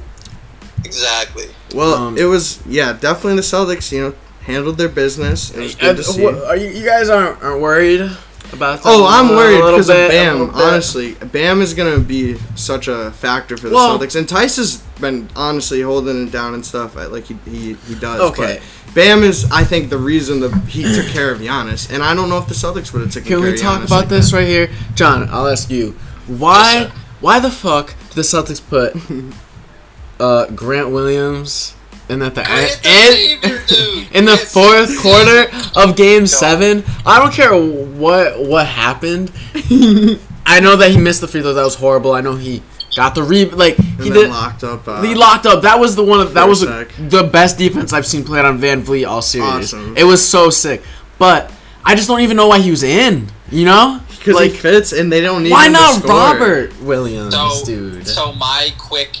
Speaker 3: Exactly.
Speaker 1: Well,
Speaker 2: Um,
Speaker 1: it was yeah, definitely the Celtics. You know, handled their business. It was good to see.
Speaker 2: Are you, you guys aren't, aren't worried about?
Speaker 1: Oh, I'm worried because of Bam. Honestly, Bam is gonna be such a factor for the
Speaker 2: Well-
Speaker 1: Celtics, and Theis has been honestly holding it down and stuff. Like he he, he does.
Speaker 2: Okay.
Speaker 1: But Bam is, I think, the reason the Heat took care of Giannis, and I don't know if the Celtics would have taken care of him.
Speaker 2: Can
Speaker 1: care
Speaker 2: we talk
Speaker 1: Giannis
Speaker 2: about
Speaker 1: like
Speaker 2: this
Speaker 1: that.
Speaker 2: right here, John? I'll ask you. Why? Why the fuck did the Celtics put *laughs* uh, Grant Williams in at the end?
Speaker 3: Savior, *laughs* dude.
Speaker 2: in the
Speaker 3: Grant
Speaker 2: fourth *laughs* quarter of Game Seven, I don't care what what happened. *laughs* I know that he missed the free throw. That was horrible. I know he got the re like
Speaker 1: And
Speaker 2: he
Speaker 1: then
Speaker 2: did.
Speaker 1: locked up. Uh,
Speaker 2: He locked up. That was the one. Of, that
Speaker 1: For a
Speaker 2: was the best defense I've seen played on VanVleet all series.
Speaker 1: Awesome.
Speaker 2: It was so sick. But I just don't even know why he was in. You know,
Speaker 1: because
Speaker 2: like
Speaker 1: he fits, and they don't need.
Speaker 2: why
Speaker 1: him to
Speaker 2: not
Speaker 1: score.
Speaker 2: Robert Williams,
Speaker 3: So,
Speaker 2: dude?
Speaker 3: so my quick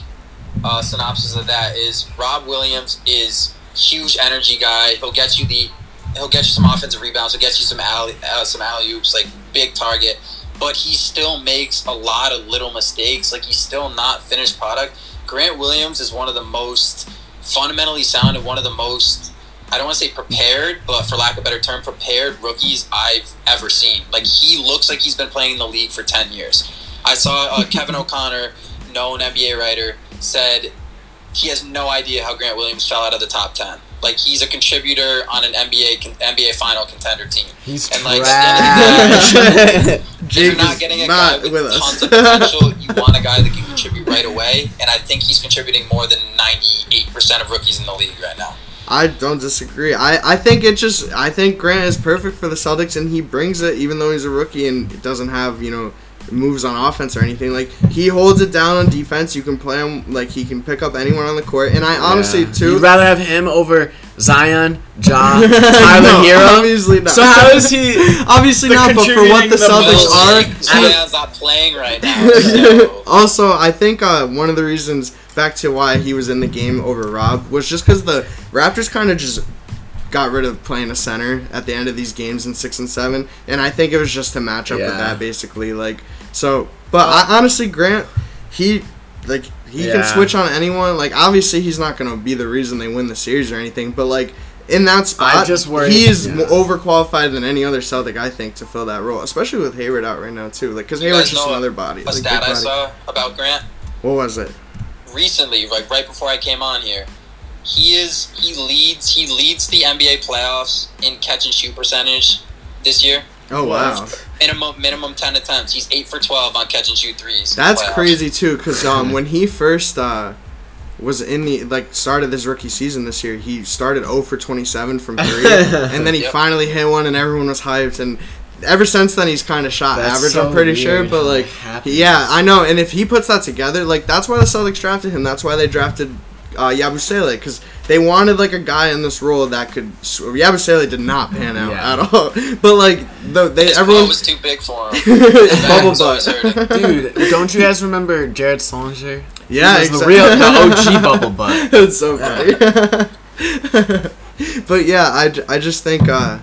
Speaker 3: uh, synopsis of that is Rob Williams is huge energy guy. He'll get you the, he'll get you some offensive rebounds. He'll get you some alley, uh, some alley oops, like big target. But he still makes a lot of little mistakes. Like he's still not finished product. Grant Williams is one of the most fundamentally sound and one of the most I don't want to say prepared, but for lack of a better term, prepared rookies I've ever seen. Like he looks like he's been playing in the league for ten years. I saw uh, Kevin O'Connor, known NBA writer, said he has no idea how Grant Williams fell out of the top ten. Like he's a contributor on an NBA con- NBA final contender team.
Speaker 2: He's
Speaker 3: and, like, at
Speaker 2: trash. *laughs*
Speaker 3: If you're not getting a
Speaker 1: not
Speaker 3: guy with,
Speaker 1: with us.
Speaker 3: tons of potential, you want a guy that can contribute right away. And I think he's contributing more than 98% of rookies in the league right now.
Speaker 1: I don't disagree. I, I think it just I think Grant is perfect for the Celtics and he brings it even though he's a rookie and doesn't have, you know, moves on offense or anything. Like he holds it down on defense. You can play him like he can pick up anyone on the court. And I honestly
Speaker 2: Yeah.
Speaker 1: too
Speaker 2: You'd rather have him over Zion, Ja, *laughs* Tyler
Speaker 1: No,
Speaker 2: Herro.
Speaker 1: Obviously not.
Speaker 2: So how is he? *laughs*
Speaker 1: obviously not, but for what the
Speaker 2: contributing the
Speaker 1: Celtics
Speaker 2: most?
Speaker 1: are
Speaker 3: Well, Zion's not playing right now. So. *laughs*
Speaker 1: also, I think uh, one of the reasons back to why he was in the game over Rob was just because the Raptors kind of just got rid of playing a center at the end of these games in six and seven, and I think it was just to match up with that basically. Like so, but I, honestly, Grant, he like he
Speaker 2: Yeah.
Speaker 1: can switch on anyone. Like obviously he's not gonna be the reason they win the series or anything, but like in that spot,
Speaker 2: just worry-
Speaker 1: he is
Speaker 2: yeah.
Speaker 1: overqualified than any other Celtic, I think, to fill that role, especially with Hayward out right now too. Like because
Speaker 3: You
Speaker 1: Hayward's just another body.
Speaker 3: A
Speaker 1: like, big
Speaker 3: stat I
Speaker 1: body.
Speaker 3: saw about Grant
Speaker 1: What was it?
Speaker 3: recently, like right before I came on here. He is he leads he leads the NBA playoffs in catch and shoot percentage this year.
Speaker 1: Oh wow,
Speaker 3: Minimum minimum ten attempts. He's eight for twelve on catch and shoot threes.
Speaker 1: that's crazy too. Because um *laughs* when he first uh was in the like started his rookie season this year, he started 0 for 27 from three, *laughs* and then he
Speaker 3: Yep.
Speaker 1: finally hit one, and everyone was hyped and. Ever since then, he's kind of shot
Speaker 2: That's
Speaker 1: average.
Speaker 2: so
Speaker 1: I'm pretty sure, but like,
Speaker 2: that
Speaker 1: yeah, I know. And if he puts that together, like that's why the Celtics drafted him. That's why they drafted uh, Yabusele because they wanted like a guy in this role that could. Yabusele did not pan out
Speaker 2: Yeah.
Speaker 1: at all, *laughs* but like the, they
Speaker 3: His
Speaker 1: everyone
Speaker 3: was too big for him. *laughs*
Speaker 1: bubble butt.
Speaker 2: Dude, don't you guys remember Jared Sullinger?
Speaker 1: Yeah,
Speaker 2: He was
Speaker 1: exactly.
Speaker 2: the real the *laughs* OG bubble butt.
Speaker 1: It's so funny. but yeah, I, I just think uh,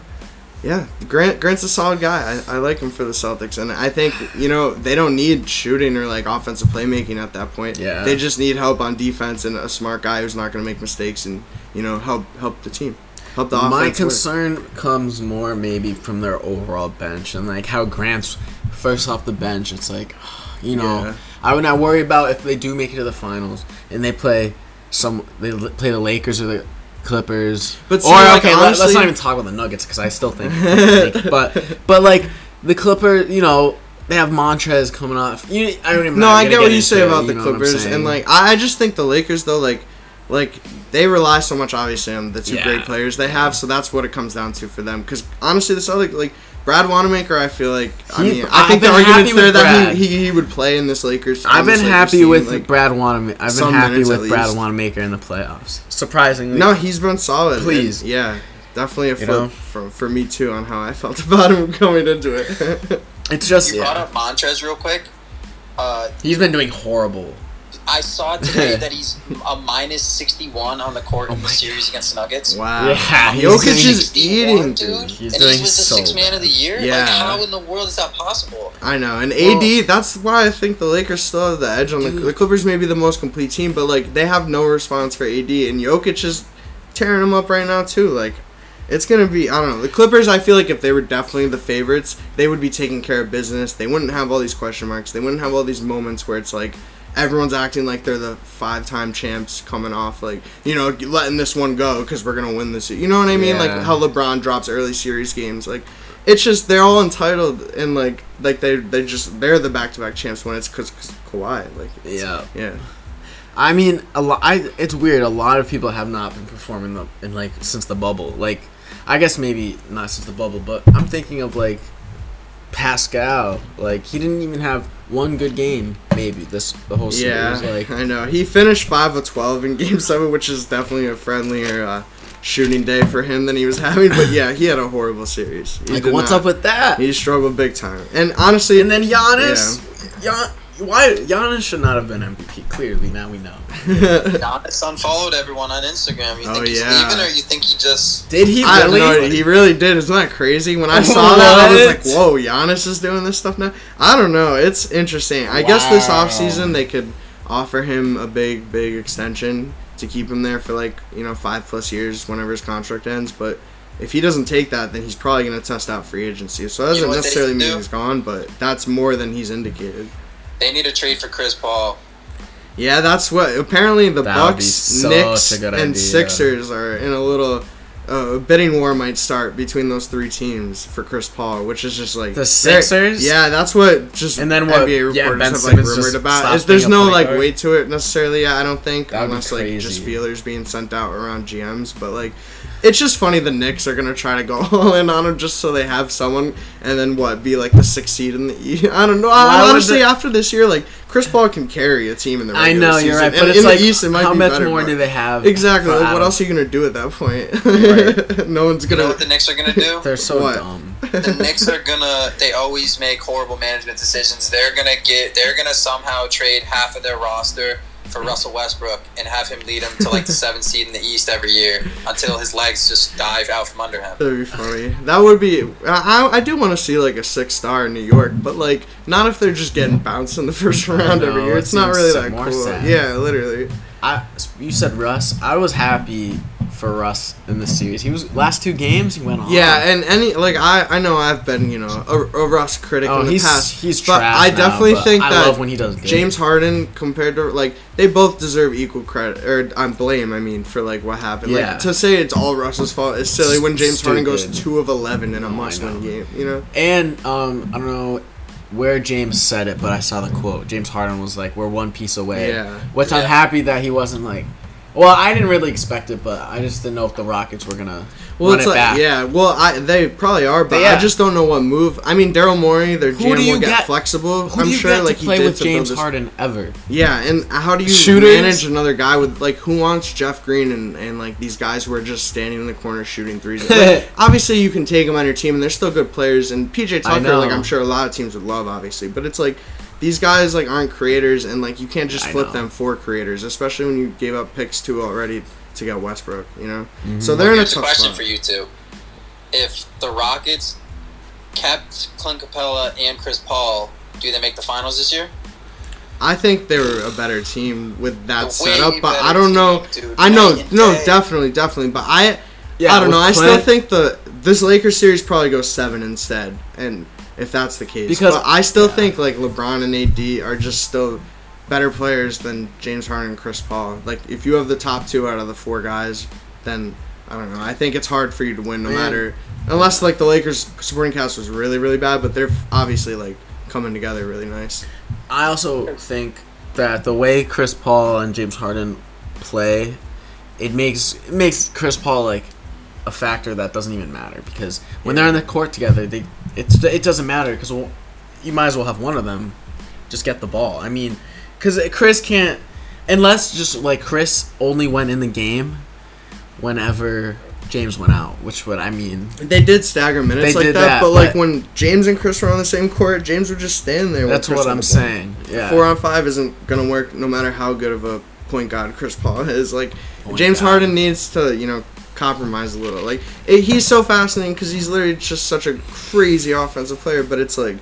Speaker 1: yeah, Grant Grant's a solid guy. I, I like him for the Celtics, and I think you know they don't need shooting or like offensive playmaking at that point.
Speaker 2: Yeah.
Speaker 1: they just need help on defense and a smart guy who's not going to make mistakes and you know help help the team, help the offense.
Speaker 2: My concern comes more maybe from their overall bench and like how Grant's first off the bench. It's like, *sighs* you know,
Speaker 1: Yeah.
Speaker 2: I would not worry about if they do make it to the finals and they play some they play the Lakers or the Clippers.
Speaker 1: But see,
Speaker 2: or
Speaker 1: like,
Speaker 2: okay, let, us not even talk about the Nuggets because I still think, *laughs* but but like the Clippers, you know. They have Montrez coming off. You, I don't even.
Speaker 1: No,
Speaker 2: I'm
Speaker 1: get what you say about
Speaker 2: you
Speaker 1: the
Speaker 2: know what I'm
Speaker 1: Clippers, and like I I just think the Lakers though, like, like they rely so much obviously on the two
Speaker 2: Yeah.
Speaker 1: great players they have, so that's what it comes down to for them. Because honestly, the Celtics, like Brad Wanamaker, I feel like I mean I
Speaker 2: I've
Speaker 1: think the
Speaker 2: been
Speaker 1: argument's there that he, he, he would play in this Lakers.
Speaker 2: I've been happy
Speaker 1: team,
Speaker 2: with
Speaker 1: like,
Speaker 2: Brad Wanamaker. I've been happy with Brad. Wanamaker in the playoffs. Surprisingly,
Speaker 1: No, he's been solid.
Speaker 2: Please.
Speaker 1: and, yeah, definitely a flip
Speaker 2: know?
Speaker 1: for for me too on how I felt *laughs* about him going into it.
Speaker 2: it's just
Speaker 3: You brought
Speaker 2: yeah.
Speaker 3: up Montrez real quick. Uh,
Speaker 2: He's been doing horrible.
Speaker 3: I saw today *laughs* that he's a minus 61 on the court oh in the
Speaker 2: my
Speaker 3: series against the Nuggets.
Speaker 1: wow,
Speaker 2: Yeah, *laughs* he's
Speaker 1: Jokic is eating,
Speaker 3: dude.
Speaker 1: dude.
Speaker 2: He's
Speaker 3: and
Speaker 2: doing
Speaker 3: he was the
Speaker 2: so
Speaker 3: sixth man of the year.
Speaker 1: Yeah.
Speaker 3: Like, how in the world is that possible?
Speaker 1: I know, and
Speaker 2: Well-
Speaker 1: AD. That's why I think the Lakers still have the edge on the, the Clippers. May be the most complete team, but like they have no response for AD, and Jokic is tearing them up right now too. Like it's gonna be. I don't know. The Clippers. I feel like if they were definitely the favorites, they would be taking care of business. They wouldn't have all these question marks. They wouldn't have all these moments where it's like. Everyone's acting like they're the five-time champs coming off, like you know, letting this one go because we're gonna win this. You know what I mean? Like
Speaker 2: Yeah.
Speaker 1: how LeBron drops early series games. Like it's just they're all entitled and like like they they just they're the back to back champs when it's because Kawhi. Like
Speaker 2: Yeah.
Speaker 1: yeah.
Speaker 2: I mean, a lot. I it's weird. A lot of people have not been performing the, in like since the bubble. Like, I guess maybe not since the bubble, but I'm thinking of like Pascal. Like, he didn't even have one good game. Maybe this the whole
Speaker 1: Yeah,
Speaker 2: series. Like,
Speaker 1: I know he finished five of twelve in *laughs* Game Seven, which is definitely a friendlier uh, shooting day for him than he was *laughs* having. But yeah, he had a horrible series. He
Speaker 2: like what's
Speaker 1: not-
Speaker 2: up with that?
Speaker 1: He struggled big time, and honestly,
Speaker 2: And then Giannis. Gian, why Giannis should not have been MVP? Clearly, now we know. *laughs*
Speaker 3: Giannis unfollowed everyone on Instagram. You
Speaker 1: Oh,
Speaker 3: think he's
Speaker 1: yeah.
Speaker 3: leaving, or you think he just?
Speaker 2: Did he
Speaker 1: I have
Speaker 2: really?
Speaker 1: no idea. He really did. Isn't that crazy? When I *laughs* saw that, I was like, "Whoa, Giannis is doing this stuff now." I don't know. It's interesting. I guess this
Speaker 2: Wow.
Speaker 1: offseason they could offer him a big, big extension to keep him there for like you know five plus years whenever his contract ends. But if he doesn't take that, then he's probably going to test out free agency. So that doesn't
Speaker 3: know
Speaker 1: necessarily mean
Speaker 3: do?
Speaker 1: he's gone, but that's more than he's indicated.
Speaker 3: They need a trade for Chris Paul.
Speaker 1: Yeah, that's what apparently the
Speaker 2: That would
Speaker 1: Bucks,
Speaker 2: such
Speaker 1: Knicks, and
Speaker 2: idea.
Speaker 1: Sixers are in a little uh, bidding war might start between those three teams for Chris Paul, which is just like
Speaker 2: The Sixers?
Speaker 1: Yeah, that's what just
Speaker 2: And then what-
Speaker 1: NBA reporters
Speaker 2: yeah, Ben
Speaker 1: have like rumored about. Is there's no like
Speaker 2: guard?
Speaker 1: weight to it necessarily. Yeah, I don't think
Speaker 2: That would be
Speaker 1: unless like just feelers being sent out around GMs, but like. It's just funny the Knicks are gonna try to go *laughs* all in on him just so they have someone, and then what be like the sixth seed in the East. *laughs* I don't know.
Speaker 2: Why
Speaker 1: I,
Speaker 2: would
Speaker 1: honestly,
Speaker 2: the-
Speaker 1: after this year, like Chris Paul can carry a team in the
Speaker 2: I
Speaker 1: regular
Speaker 2: know
Speaker 1: season.
Speaker 2: you're right,
Speaker 1: And
Speaker 2: but it's
Speaker 1: in
Speaker 2: like
Speaker 1: the East, it might
Speaker 2: how
Speaker 1: be
Speaker 2: much
Speaker 1: better,
Speaker 2: more
Speaker 1: but-
Speaker 2: do they have?
Speaker 1: Exactly. Like, what else are you gonna do at that point? *laughs*
Speaker 2: Right.
Speaker 1: no one's
Speaker 3: You know
Speaker 1: gonna.
Speaker 3: what the Knicks are gonna do?
Speaker 2: They're so
Speaker 1: What?
Speaker 2: dumb.
Speaker 3: the Knicks are gonna. They always make horrible management decisions. They're gonna get. They're gonna somehow trade half of their roster for Russell Westbrook and have him lead him to like the *laughs* seventh seed in the East every year until his legs just dive out from under him.
Speaker 1: That'd be funny. That would be. I, I do want to see like a six star in New York, but like not if they're just getting bounced in the first round every year. It's not really that cool.
Speaker 2: sad.
Speaker 1: Yeah, literally.
Speaker 2: I you said Russ. I was happy for Russ in this series. He was last two games. He went on.
Speaker 1: Yeah, and any like I I know I've been you know a, a Russ critic
Speaker 2: oh,
Speaker 1: in the
Speaker 2: he's
Speaker 1: past.
Speaker 2: he's
Speaker 1: but
Speaker 2: trash
Speaker 1: I
Speaker 2: now,
Speaker 1: definitely
Speaker 2: but
Speaker 1: think
Speaker 2: I
Speaker 1: that
Speaker 2: love when he does good.
Speaker 1: James Harden compared to like they both deserve equal credit or I'm blame I mean for like what happened.
Speaker 2: Yeah.
Speaker 1: Like to say it's all Russ's fault is silly when James Harden goes two of eleven in a
Speaker 2: No, I
Speaker 1: must win game. You know.
Speaker 2: And um, I don't know where James said it, but I saw the quote. James Harden was like, "We're one piece away,"
Speaker 1: Yeah.
Speaker 2: which I'm happy that he wasn't like. Well, I didn't really expect it, but I just didn't know if the Rockets were gonna
Speaker 1: Well,
Speaker 2: run
Speaker 1: it's
Speaker 2: it
Speaker 1: like
Speaker 2: back.
Speaker 1: yeah. Well, I they probably are, but
Speaker 2: yeah.
Speaker 1: I just don't know what move. I mean, Daryl Morey, their
Speaker 2: Who
Speaker 1: GM
Speaker 2: do you
Speaker 1: will get,
Speaker 2: get-
Speaker 1: flexible.
Speaker 2: Who
Speaker 1: I'm
Speaker 2: do you
Speaker 1: sure,
Speaker 2: get
Speaker 1: like
Speaker 2: to
Speaker 1: he
Speaker 2: play
Speaker 1: did
Speaker 2: with
Speaker 1: to
Speaker 2: James Harden ever?
Speaker 1: Yeah, and how do you
Speaker 2: Shooters?
Speaker 1: manage another guy with like who wants Jeff Green and, and like these guys who are just standing in the corner shooting threes? Like, *laughs* obviously, you can take them on your team, and they're still good players. And PJ Tucker, like I'm sure a lot of teams would love, obviously, but it's like these guys like aren't creators, and like you can't just
Speaker 2: I
Speaker 1: flip
Speaker 2: know.
Speaker 1: them for creators, especially when you gave up picks two already to get Westbrook. You know,
Speaker 2: Mm-hmm.
Speaker 1: so they're in a tough
Speaker 3: question
Speaker 1: spot.
Speaker 3: for you too. If the Rockets kept Clint Capela and Chris Paul, do they make the finals this year?
Speaker 1: I think they were a better team with that
Speaker 3: A
Speaker 1: setup, but I don't know.
Speaker 3: team.
Speaker 1: I know, no,
Speaker 3: day.
Speaker 1: definitely, definitely, but I,
Speaker 2: Yeah,
Speaker 1: I don't
Speaker 2: with
Speaker 1: know. I still think the this Lakers series probably goes seven instead, and if that's the case,
Speaker 2: Because-
Speaker 1: but I still
Speaker 2: yeah.
Speaker 1: think like LeBron and AD are just still better players than James Harden and Chris Paul. Like if you have the top two out of the four guys, then I don't know. I think it's hard for you to win no
Speaker 2: Man.
Speaker 1: matter unless like the Lakers supporting cast was really really bad, but they're obviously like coming together really nice.
Speaker 2: I also think that the way Chris Paul and James Harden play, it makes it makes Chris Paul like a factor that doesn't even matter because when they're in the court together, they it's it doesn't matter because you might as well have one of them just get the ball. I mean, because Chris can't unless just like Chris only went in the game whenever James went out, which would I mean
Speaker 1: They did stagger minutes like that,
Speaker 2: that,
Speaker 1: but like
Speaker 2: but-
Speaker 1: when James and Chris were on the same court, James would just stand there.
Speaker 2: that's what I'm saying. Yeah,
Speaker 1: Four on five isn't gonna work no matter how good of a point guard Chris Paul is. Like
Speaker 2: Point
Speaker 1: James
Speaker 2: guard.
Speaker 1: Harden needs to, you know, compromise a little. Like it, he's so fascinating because he's literally just such a crazy offensive player. But it's like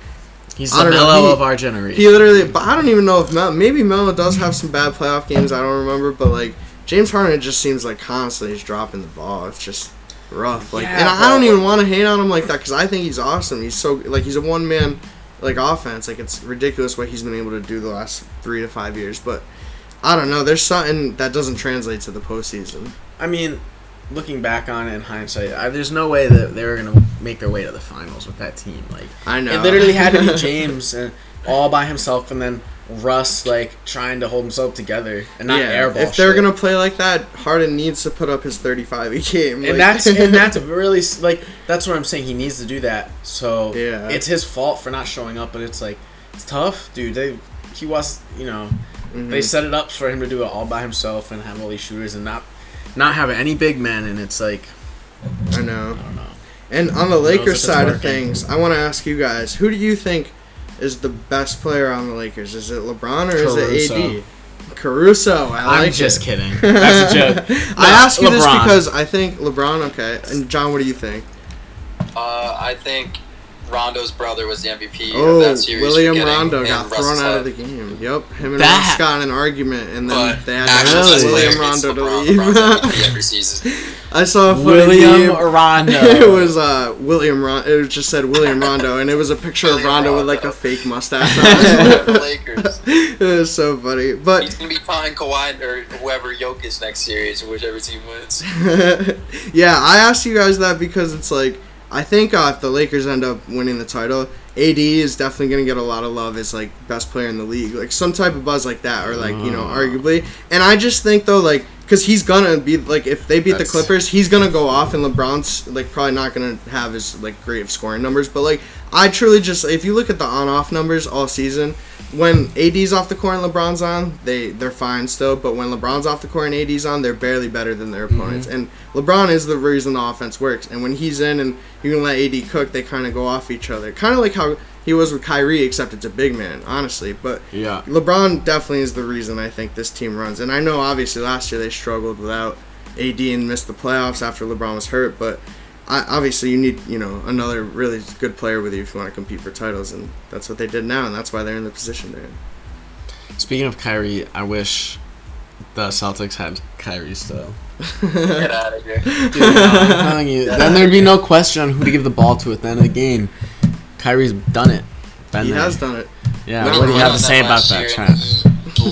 Speaker 2: he's the
Speaker 1: don't know,
Speaker 2: Melo
Speaker 1: he-
Speaker 2: of our generation.
Speaker 1: he literally. But I don't even know if Mel, maybe Melo does have some bad playoff games. I don't remember, but like James Harden just seems like constantly he's dropping the ball. It's just rough. Like,
Speaker 2: Yeah,
Speaker 1: and I don't even want to hate on him like that because I think he's awesome. He's so like he's a one man like offense. Like it's ridiculous what he's been able to do the last three to five years. But I don't know. There's something that doesn't translate to the postseason.
Speaker 2: I mean, looking back on it in hindsight, I, there's no way that they were gonna make their way to the finals with that team. Like
Speaker 1: I know.
Speaker 2: it literally had to be *laughs* James and all by himself, and then Russ like trying to hold himself together and not
Speaker 1: yeah,
Speaker 2: airball.
Speaker 1: if they're
Speaker 2: shit.
Speaker 1: gonna play like that, Harden needs to put up his 35 a game. like-
Speaker 2: and that's *laughs* and that's really like that's what I'm saying. He needs to do that. So
Speaker 1: Yeah.
Speaker 2: it's his fault for not showing up. But it's like it's tough, dude. They he was you know
Speaker 1: Mhm.
Speaker 2: they set it up for him to do it all by himself and have all these shooters and not not have any big men. And it's like
Speaker 1: I know.
Speaker 2: I don't know.
Speaker 1: And on the Lakers side of things, I want to ask you guys: Who do you think is the best player on the Lakers? Is it LeBron or is it AD? Caruso. I
Speaker 2: I'm
Speaker 1: like
Speaker 2: just
Speaker 1: it.
Speaker 2: kidding. *laughs* That's a joke.
Speaker 1: I ask you this because I think LeBron. Okay, and John, what do you think?
Speaker 3: Uh, I think Rondo's brother was the MVP of
Speaker 1: Oh,
Speaker 3: that series.
Speaker 1: William Rondo
Speaker 3: in
Speaker 1: got thrown out of the game. Yep, him and
Speaker 2: That-
Speaker 1: Russ got in an argument, and then
Speaker 3: But
Speaker 1: they had to
Speaker 3: actually,
Speaker 2: Really?
Speaker 1: William Rondo to leave. *laughs*
Speaker 3: Every season.
Speaker 1: I saw a funny
Speaker 2: William
Speaker 1: meme.
Speaker 2: Rondo. *laughs*
Speaker 1: it was uh William Rondo. It just said William Rondo, and it was a picture of
Speaker 3: William
Speaker 1: Rondo with like a fake mustache. *laughs* on.
Speaker 3: Lakers.
Speaker 1: it was so funny, but
Speaker 3: He's gonna be behind Kawhi or whoever Jokic next series, or whichever team wins.
Speaker 1: yeah, I asked you guys that because it's like I think uh, if the Lakers end up winning the title, AD is definitely gonna get a lot of love as like best player in the league, like some type of buzz like that, or like you know,
Speaker 2: Oh.
Speaker 1: arguably. And I just think though, like, because he's gonna be like, if they beat
Speaker 2: That's-
Speaker 1: the Clippers, he's gonna go off, and LeBron's like probably not gonna have his like great of scoring numbers, but like I truly just if you look at the on-off numbers all season. When AD's off the court and LeBron's on, they they're fine still. But when LeBron's off the court and AD's on, they're barely better than their mm-hmm. opponents. And LeBron is the reason the offense works. And when he's in and you can let AD cook, they kind of go off each other. Kind of like how he was with Kyrie, except it's a big man, honestly. But
Speaker 2: Yeah.
Speaker 1: LeBron definitely is the reason I think this team runs. And I know obviously last year they struggled without AD and missed the playoffs after LeBron was hurt, but I, obviously you need you know another really good player with you if you want to compete for titles, and that's what they did now, and that's why they're in the position they're in.
Speaker 2: Speaking of Kyrie, I wish the Celtics had Kyrie still. *laughs*
Speaker 3: Get out of here.
Speaker 2: Dude, I'm *laughs* telling you, then there'd be no question on who to give the ball to at the end of the game. Kyrie's done it. Been
Speaker 1: he
Speaker 2: there.
Speaker 1: has done it.
Speaker 2: Yeah.
Speaker 3: When
Speaker 2: What do you have to say about that,
Speaker 3: year
Speaker 2: Trent?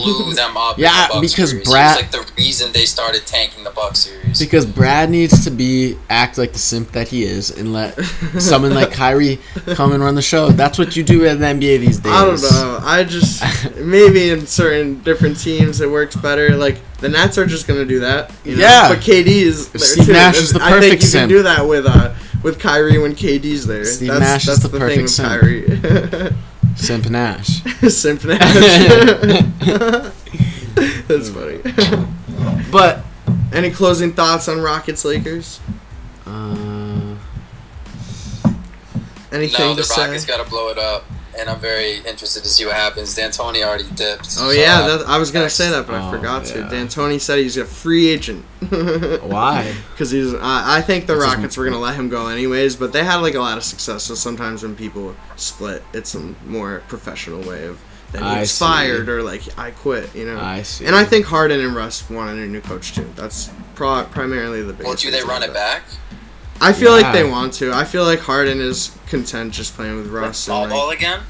Speaker 3: And Blew *laughs* them up. in
Speaker 2: Yeah,
Speaker 3: the Bucks
Speaker 2: because
Speaker 3: series.
Speaker 2: Brad-
Speaker 3: was like the reason they started tanking the Bucks series.
Speaker 2: Because Brad needs to be act like the simp that he is and let someone like *laughs* Kyrie come and run the show. That's what you do at the NBA these days.
Speaker 1: I don't know. I just maybe in certain different teams it works better. Like the Nets are just gonna do that. you know?
Speaker 2: Yeah.
Speaker 1: But KD is there
Speaker 2: Steve
Speaker 1: too.
Speaker 2: Nash is the
Speaker 1: I think you
Speaker 2: simp.
Speaker 1: can do that with uh with Kyrie when KD's there.
Speaker 2: Steve
Speaker 1: that's
Speaker 2: Nash is
Speaker 1: that's
Speaker 2: the
Speaker 1: the, thing with
Speaker 2: perfect
Speaker 1: Kyrie. *laughs*
Speaker 2: Simp Nash.
Speaker 1: simp *laughs* Nash. *laughs* that's funny. *laughs*
Speaker 2: But
Speaker 1: Any closing thoughts on Rockets Lakers?
Speaker 2: uh,
Speaker 1: Anything
Speaker 3: no,
Speaker 1: to
Speaker 3: the
Speaker 1: say?
Speaker 3: Rockets got to blow it up, and I'm very interested to see what happens. D'Antoni already dipped.
Speaker 1: Oh
Speaker 3: so,
Speaker 1: yeah, that, I was gonna
Speaker 3: next-
Speaker 1: say that, but I
Speaker 2: Oh,
Speaker 1: forgot to.
Speaker 2: yeah.
Speaker 1: D'Antoni said he's a free agent. *laughs*
Speaker 2: why?
Speaker 1: Because he's, I I think the
Speaker 2: That's his-
Speaker 1: Rockets were gonna let him go anyways, but they had like a lot of success. So sometimes when people split, it's a more professional way of then
Speaker 2: I
Speaker 1: he's
Speaker 2: see.
Speaker 1: fired or like I quit, you know.
Speaker 2: I see.
Speaker 1: And I think Harden and Russ wanted a new coach too. That's pro- primarily the biggest.
Speaker 3: Well, do they run
Speaker 1: of
Speaker 3: it
Speaker 1: that.
Speaker 3: Back?
Speaker 1: I feel
Speaker 2: Yeah.
Speaker 1: like they want to. I feel like Harden is content just playing with
Speaker 3: With
Speaker 1: Russ.
Speaker 3: small
Speaker 1: And,
Speaker 3: ball again?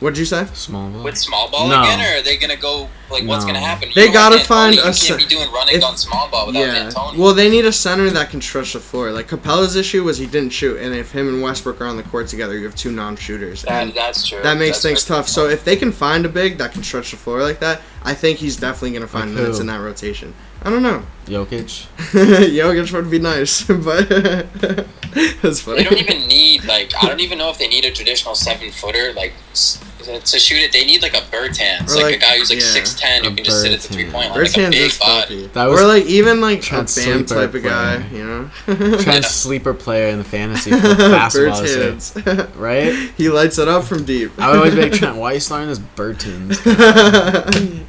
Speaker 1: what'd you say?
Speaker 2: Small ball.
Speaker 3: With small ball
Speaker 2: No.
Speaker 3: again, or are they gonna go like what's
Speaker 2: No.
Speaker 3: gonna happen? You
Speaker 1: They gotta
Speaker 3: have D'Antoni,
Speaker 1: find
Speaker 3: you
Speaker 1: a
Speaker 3: can't be doing running
Speaker 1: if-
Speaker 3: on small ball without
Speaker 1: Yeah.
Speaker 3: D'Antoni.
Speaker 1: Well, they need a center that can stretch the floor. Like Capela's issue was he didn't shoot, and if him and Westbrook are on the court together, you have two non-shooters.
Speaker 3: that,
Speaker 1: And
Speaker 3: that's true.
Speaker 1: that makes
Speaker 3: That's
Speaker 1: things tough. So if they can find a big that can stretch the floor like that, I think he's definitely gonna find
Speaker 2: Like
Speaker 1: minutes
Speaker 2: who?
Speaker 1: in that rotation. I don't know.
Speaker 2: Jokic. *laughs*
Speaker 1: Jokic would be nice, *laughs* but *laughs* that's funny.
Speaker 3: They don't even need like I don't even know if they need a traditional seven footer like to shoot it. They need like a Bertans,
Speaker 1: Or,
Speaker 3: like,
Speaker 1: like,
Speaker 3: a guy who's like
Speaker 1: yeah.
Speaker 3: six ten who can just sit at the three point line, like a big
Speaker 1: is
Speaker 3: body.
Speaker 1: filthy.
Speaker 2: That was
Speaker 1: or like even like a
Speaker 2: Trent's
Speaker 1: Bam
Speaker 2: sleeper
Speaker 1: type of guy,
Speaker 2: player.
Speaker 1: you know.
Speaker 2: Trent's sleeper player in the fantasy basketball. this
Speaker 1: Bertans.
Speaker 2: Right?
Speaker 1: he lights it up from deep.
Speaker 2: I always be like, Trent, why are you starting this Bertans?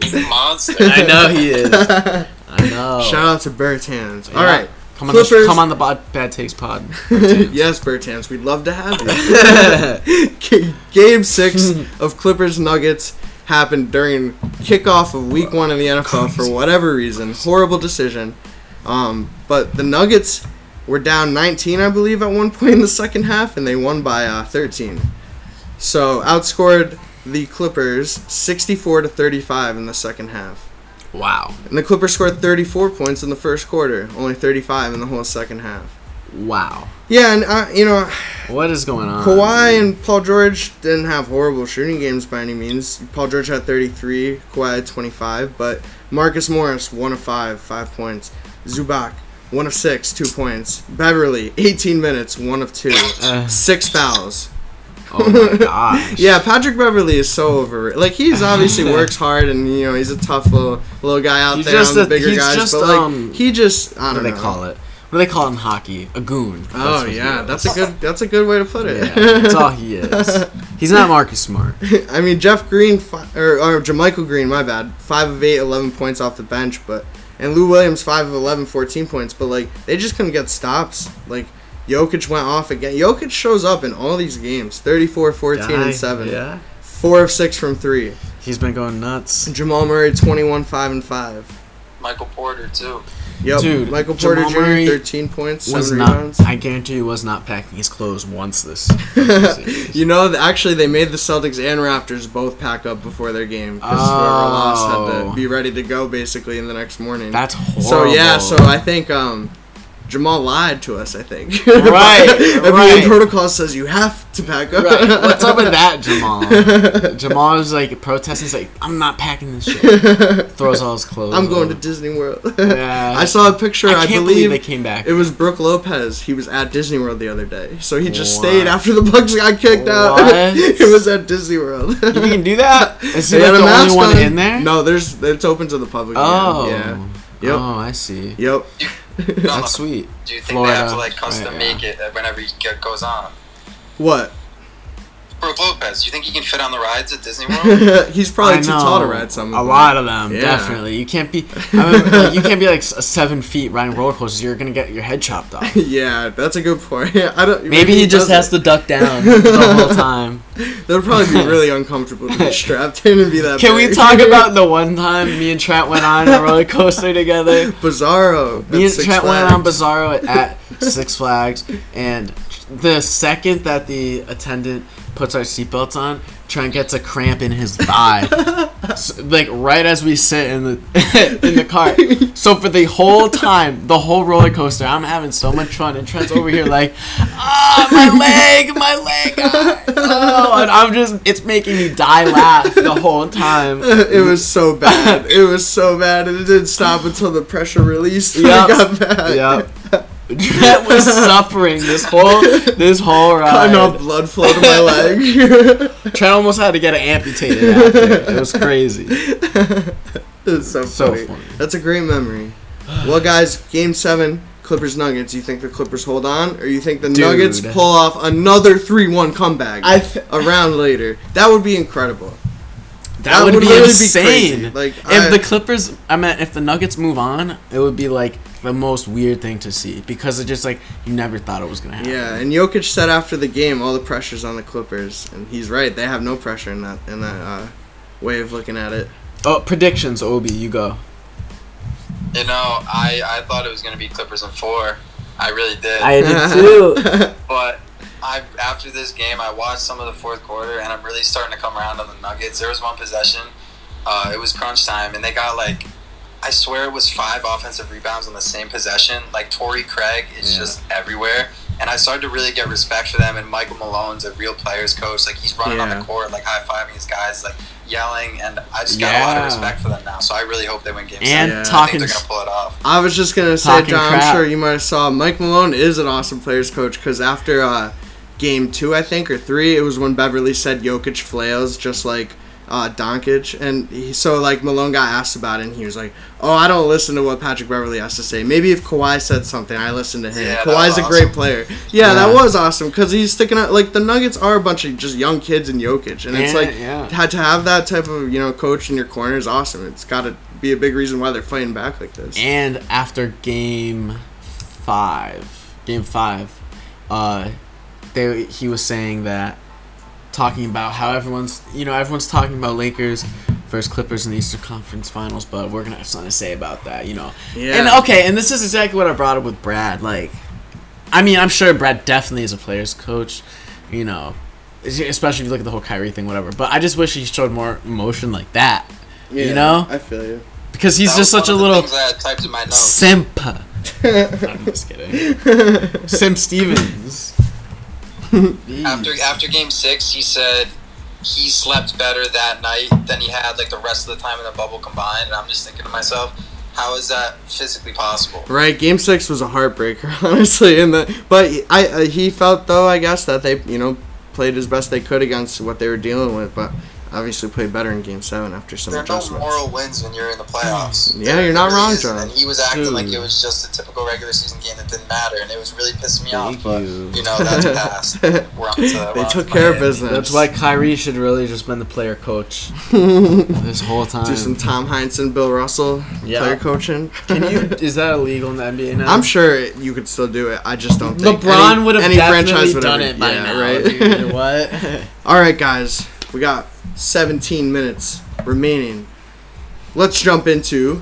Speaker 3: He's a monster.
Speaker 2: I know he is. I know.
Speaker 1: Shout out to Bertans.
Speaker 2: Yeah.
Speaker 1: All right.
Speaker 2: Come on, the, come on the bod, Bad Takes pod. *laughs*
Speaker 1: yes, Bertans, we'd love to have you. *laughs* Game six of Clippers Nuggets happened during kickoff of Week One of the NFL for whatever reason. Horrible decision. Um, but the Nuggets were down 19, I believe, at one point in the second half, and they won by uh, 13. So outscored the Clippers 64 to 35 in the second half.
Speaker 2: Wow.
Speaker 1: And the Clippers scored 34 points in the first quarter, only 35 in the whole second half.
Speaker 2: Wow.
Speaker 1: Yeah, and uh, you know,
Speaker 2: What is going on?
Speaker 1: Kawhi and Paul George didn't have horrible shooting games by any means. Paul George had 33, Kawhi had 25, but Marcus Morris, 1 of 5, 5 points. Zubac, 1 of 6, 2 points. Beverley, 18 minutes, 1 of 2.
Speaker 2: Uh,
Speaker 1: 6 fouls.
Speaker 2: Oh my *laughs* gosh.
Speaker 1: Yeah, Patrick Beverley is so over. Like he's *laughs* obviously works hard and you know he's a tough little little guy out
Speaker 2: He's
Speaker 1: there on the
Speaker 2: a-
Speaker 1: bigger
Speaker 2: he's
Speaker 1: guys,
Speaker 2: just,
Speaker 1: but like
Speaker 2: um,
Speaker 1: he just I
Speaker 2: What
Speaker 1: don't
Speaker 2: do
Speaker 1: know.
Speaker 2: they call it? What do they call it in hockey? A goon.
Speaker 1: Oh
Speaker 2: what
Speaker 1: yeah, that's a good that's a good way to put it.
Speaker 2: Yeah, that's all he *laughs* is. He's not Marcus Smart.
Speaker 1: I mean, Jeff Green, fi- or, or JaMychal Green, my bad. 5 of 8, 11 points off the bench, but. And Lou Williams, 5 of 11, 14 points, but, like, they just couldn't get stops. Like, Jokic went off again. Jokic shows up in all these games 34, 14,
Speaker 2: Guy,
Speaker 1: and 7.
Speaker 2: Yeah.
Speaker 1: 4 of 6 from 3.
Speaker 2: He's been going nuts.
Speaker 1: Jamal Murray, 21, 5, and 5.
Speaker 3: Michael Porter too.
Speaker 1: Yep.
Speaker 2: Dude,
Speaker 1: Michael Porter
Speaker 2: Jamal
Speaker 1: Jr.,
Speaker 2: Murray
Speaker 1: 13 points, 7
Speaker 2: Was not.
Speaker 1: rebounds.
Speaker 2: I guarantee he was not packing his clothes once this. *laughs*
Speaker 1: you know, actually, they made the Celtics and Raptors both pack up before their game because whoever lost had
Speaker 2: Oh.
Speaker 1: to be ready to go basically in the next morning.
Speaker 2: That's horrible.
Speaker 1: So yeah, so I think um, Jamal lied to us. I think.
Speaker 2: Right, *laughs* right.
Speaker 1: protocol says you have to pack up.
Speaker 2: Right. What's up with *laughs* that, Jamal? Jamal was like protesting. He's like, I'm not packing this shit. *laughs* Throws all his clothes.
Speaker 1: I'm going to. Disney World.
Speaker 2: Yeah.
Speaker 1: I saw a picture.
Speaker 2: I
Speaker 1: I,
Speaker 2: can't
Speaker 1: believe
Speaker 2: they came back.
Speaker 1: it was Brook Lopez. He was at Disney World the other day, so he just
Speaker 2: What?
Speaker 1: stayed after the Bucks got kicked out.
Speaker 2: What?
Speaker 1: it was at Disney World.
Speaker 2: you can do that? Is he like the only one
Speaker 1: on.
Speaker 2: in there?
Speaker 1: No, there's it's open to the public.
Speaker 2: Oh.
Speaker 1: Yeah. Yep.
Speaker 2: Oh, I see.
Speaker 1: Yep.
Speaker 2: That's sweet.
Speaker 3: Do you think they have to like custom
Speaker 2: Right,
Speaker 3: make it whenever he goes on?
Speaker 1: What?
Speaker 3: Brook Lopez. You think he can fit on the rides at Disney World? *laughs*
Speaker 1: He's probably
Speaker 2: I
Speaker 1: too tall to ride some.
Speaker 2: A
Speaker 1: of them.
Speaker 2: A lot of them,
Speaker 1: Yeah.
Speaker 2: definitely. You can't be. *laughs* I mean, like, you can't be like s- seven feet riding roller coasters. You're gonna get your head chopped off. *laughs*
Speaker 1: Yeah, that's a good point. I don't.
Speaker 2: Maybe he just has
Speaker 1: doesn't.
Speaker 2: to duck down the whole time.
Speaker 1: That would probably be really uncomfortable to be strapped in and be that.
Speaker 2: Can we
Speaker 1: big.
Speaker 2: talk about the one time me and Trent went on a roller coaster together?
Speaker 1: Bizarro?
Speaker 2: Me and
Speaker 1: Six
Speaker 2: Trent went on Bizarro at Six Flags, and the second that the attendant puts our seatbelts on, Trent gets a cramp in his thigh, *laughs* S like right as we sit in the *laughs* in the car. So for the whole time, the whole roller coaster, I'm having so much fun, and Trent's over here like, ah, my *laughs* leg, my leg, ah, oh, and I'm just, it's making me die laugh the whole time.
Speaker 1: It was so bad. It was so bad, and it didn't stop until the pressure released. Yeah, got back.
Speaker 2: Yep. *laughs* Trent was suffering this whole this whole *laughs* ride.
Speaker 1: Off blood flow to my leg. *laughs*
Speaker 2: Trent almost had to get it amputated. It was crazy.
Speaker 1: it's so,
Speaker 2: So
Speaker 1: funny.
Speaker 2: funny.
Speaker 1: That's a great memory. Well, guys, Game Seven, Clippers Nuggets. You think the Clippers hold on, or you think the
Speaker 2: Dude.
Speaker 1: Nuggets pull off another three-one comeback
Speaker 2: I th-
Speaker 1: a round later? That would be incredible.
Speaker 2: That,
Speaker 1: That
Speaker 2: would,
Speaker 1: would
Speaker 2: be
Speaker 1: really be
Speaker 2: insane.
Speaker 1: crazy. Like,
Speaker 2: if
Speaker 1: I-
Speaker 2: the Clippers, I mean, if the Nuggets move on, it would be like the most weird thing to see because it just like you never thought it was gonna happen.
Speaker 1: Yeah, and Jokic said after the game, all the pressure's on the Clippers, and he's right. They have no pressure in that in that uh, way of looking at it.
Speaker 2: Oh, predictions, Obi, you go.
Speaker 3: you know, I I thought it was gonna be Clippers in four. I really did.
Speaker 2: I did *laughs* too.
Speaker 3: But I after this game, I watched some of the fourth quarter, and I'm really starting to come around on the Nuggets. There was one possession, uh, it was crunch time, and they got like, I swear it was five offensive rebounds on the same possession. Like Torrey Craig is
Speaker 2: Yeah.
Speaker 3: just everywhere, and I started to really get respect for them. And Michael Malone's a real players coach. Like he's running on the court, like high fiving his guys, like yelling, and I just got a lot of respect for them now. So I really hope they win game
Speaker 2: And
Speaker 3: seven.
Speaker 1: Yeah.
Speaker 3: I
Speaker 2: talking
Speaker 3: think they're gonna pull it off.
Speaker 1: I was just gonna say, John.
Speaker 2: crap.
Speaker 1: I'm sure you might have saw Mike Malone is an awesome players coach because after uh, game two, I think or three, it was when Beverley said Jokic flails just like uh, Doncic, and he, so like Malone got asked about it, and he was like, "Oh, I don't listen to what Patrick Beverley has to say. Maybe if Kawhi said something, I listen to him.
Speaker 3: Yeah,
Speaker 1: Kawhi's
Speaker 3: was
Speaker 1: a great player. Yeah, that was awesome because he's sticking out. Like the Nuggets are a bunch of just young kids in Jokic, and it's like
Speaker 2: yeah.
Speaker 1: had to have that type of you know coach in your corner is awesome. It's got to be a big reason why they're fighting back like this.
Speaker 2: And after game five, game five, uh, they he was saying that talking about how everyone's you know everyone's talking about Lakers versus Clippers in the Eastern Conference Finals, but we're gonna have something to say about that, you know.
Speaker 1: Yeah.
Speaker 2: And okay, and this is exactly what I brought up with Brad. Like, I mean, I'm sure Brad definitely is a player's coach, you know, especially if you look at the whole Kyrie thing, whatever. But I just wish he showed more emotion like that,
Speaker 1: Yeah,
Speaker 2: you know,
Speaker 1: I feel you.
Speaker 2: because he's
Speaker 3: That
Speaker 2: just such a
Speaker 3: one of the
Speaker 2: little
Speaker 3: things I had typed in my notes.
Speaker 2: simp. *laughs* I'm just kidding. Sim Stevens.
Speaker 3: After after game six, he said he slept better that night than he had like the rest of the time in the bubble combined. And I'm just thinking to myself, how is that physically possible?
Speaker 1: Right, Game Six was a heartbreaker, *laughs* honestly. In the but I uh, he felt though I guess that they you know played as best they could against what they were dealing with, but obviously played better in Game Seven after some
Speaker 3: There are no
Speaker 1: adjustments.
Speaker 3: moral wins when you're in the playoffs. Mm-hmm.
Speaker 1: Yeah,
Speaker 3: There
Speaker 1: you're not
Speaker 3: really
Speaker 1: wrong,
Speaker 3: isn't.
Speaker 1: John.
Speaker 3: And he was acting like it was just a typical regular season game that didn't matter, and it was really pissing me
Speaker 2: Thank
Speaker 3: off. But
Speaker 2: you.
Speaker 3: you know that's *laughs* past. We're on to
Speaker 1: They
Speaker 3: we're on
Speaker 1: took
Speaker 3: to
Speaker 1: care of
Speaker 3: Miami.
Speaker 1: business.
Speaker 2: That's why Kyrie should really just been the player coach *laughs* this whole time.
Speaker 1: do some Tom Heinsohn, Bill Russell
Speaker 2: Yeah.
Speaker 1: player coaching.
Speaker 2: Can you? *laughs* Is that illegal in the NBA now?
Speaker 1: I'm sure you could still do it. I just don't think
Speaker 2: LeBron would have
Speaker 1: any
Speaker 2: definitely
Speaker 1: franchise would
Speaker 2: done
Speaker 1: ever-
Speaker 2: it by
Speaker 1: yeah,
Speaker 2: now.
Speaker 1: right?
Speaker 2: dude. what?
Speaker 1: All right, guys, we got 17 minutes remaining. Let's jump into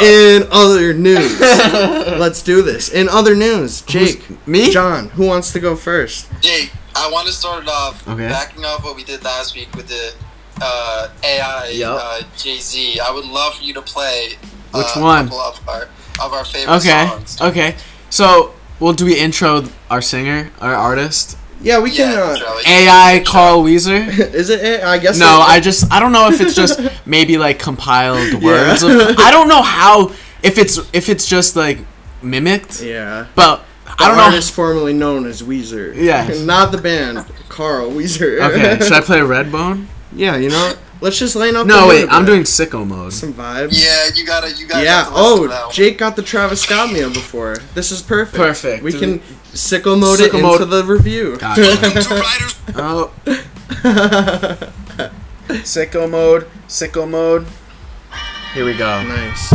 Speaker 1: in other news. *laughs* Let's do this. In other news, Jake,
Speaker 2: me?
Speaker 1: John, who wants to go first?
Speaker 3: Jake, I want to start it off
Speaker 2: Okay.
Speaker 3: backing off what we did last week with the uh, AI
Speaker 2: Yup.
Speaker 3: uh, Jay Z. I would love for you to play
Speaker 2: Which
Speaker 3: uh,
Speaker 2: one?
Speaker 3: A of our of our favorite
Speaker 2: Okay.
Speaker 3: songs.
Speaker 2: Okay. So, well, do we intro our singer, our artist?
Speaker 1: Yeah, we can.
Speaker 3: Yeah,
Speaker 1: Uh,
Speaker 3: Joey.
Speaker 2: AI Carl Wheezer. *laughs*
Speaker 1: is it? A- I guess.
Speaker 2: No, I just I don't know if it's just *laughs* maybe like compiled words.
Speaker 1: Yeah.
Speaker 2: Of, I don't know how if it's if it's just like mimicked,
Speaker 1: Yeah.
Speaker 2: but
Speaker 1: The
Speaker 2: I don't know.
Speaker 1: artist formerly known as Weezer.
Speaker 2: Yeah. *laughs*
Speaker 1: Not the band, Carl Wheezer.
Speaker 2: Okay, should I play Redbone?
Speaker 1: yeah, you know. Let's just line up.
Speaker 2: No,
Speaker 1: the
Speaker 2: wait. I'm doing
Speaker 1: bit.
Speaker 2: sip mode.
Speaker 1: some vibes.
Speaker 4: Yeah, you gotta, you gotta.
Speaker 1: Yeah.
Speaker 4: have to listen to that
Speaker 1: Oh,
Speaker 4: one.
Speaker 1: Jake got the Travis Scott meal before. This is perfect.
Speaker 2: Perfect.
Speaker 1: We
Speaker 2: Do
Speaker 1: can sicko mode it
Speaker 2: Sicko
Speaker 1: into the review.
Speaker 2: Gotcha. *laughs* oh, *laughs* sicko mode. Sicko mode. Here we go.
Speaker 1: nice.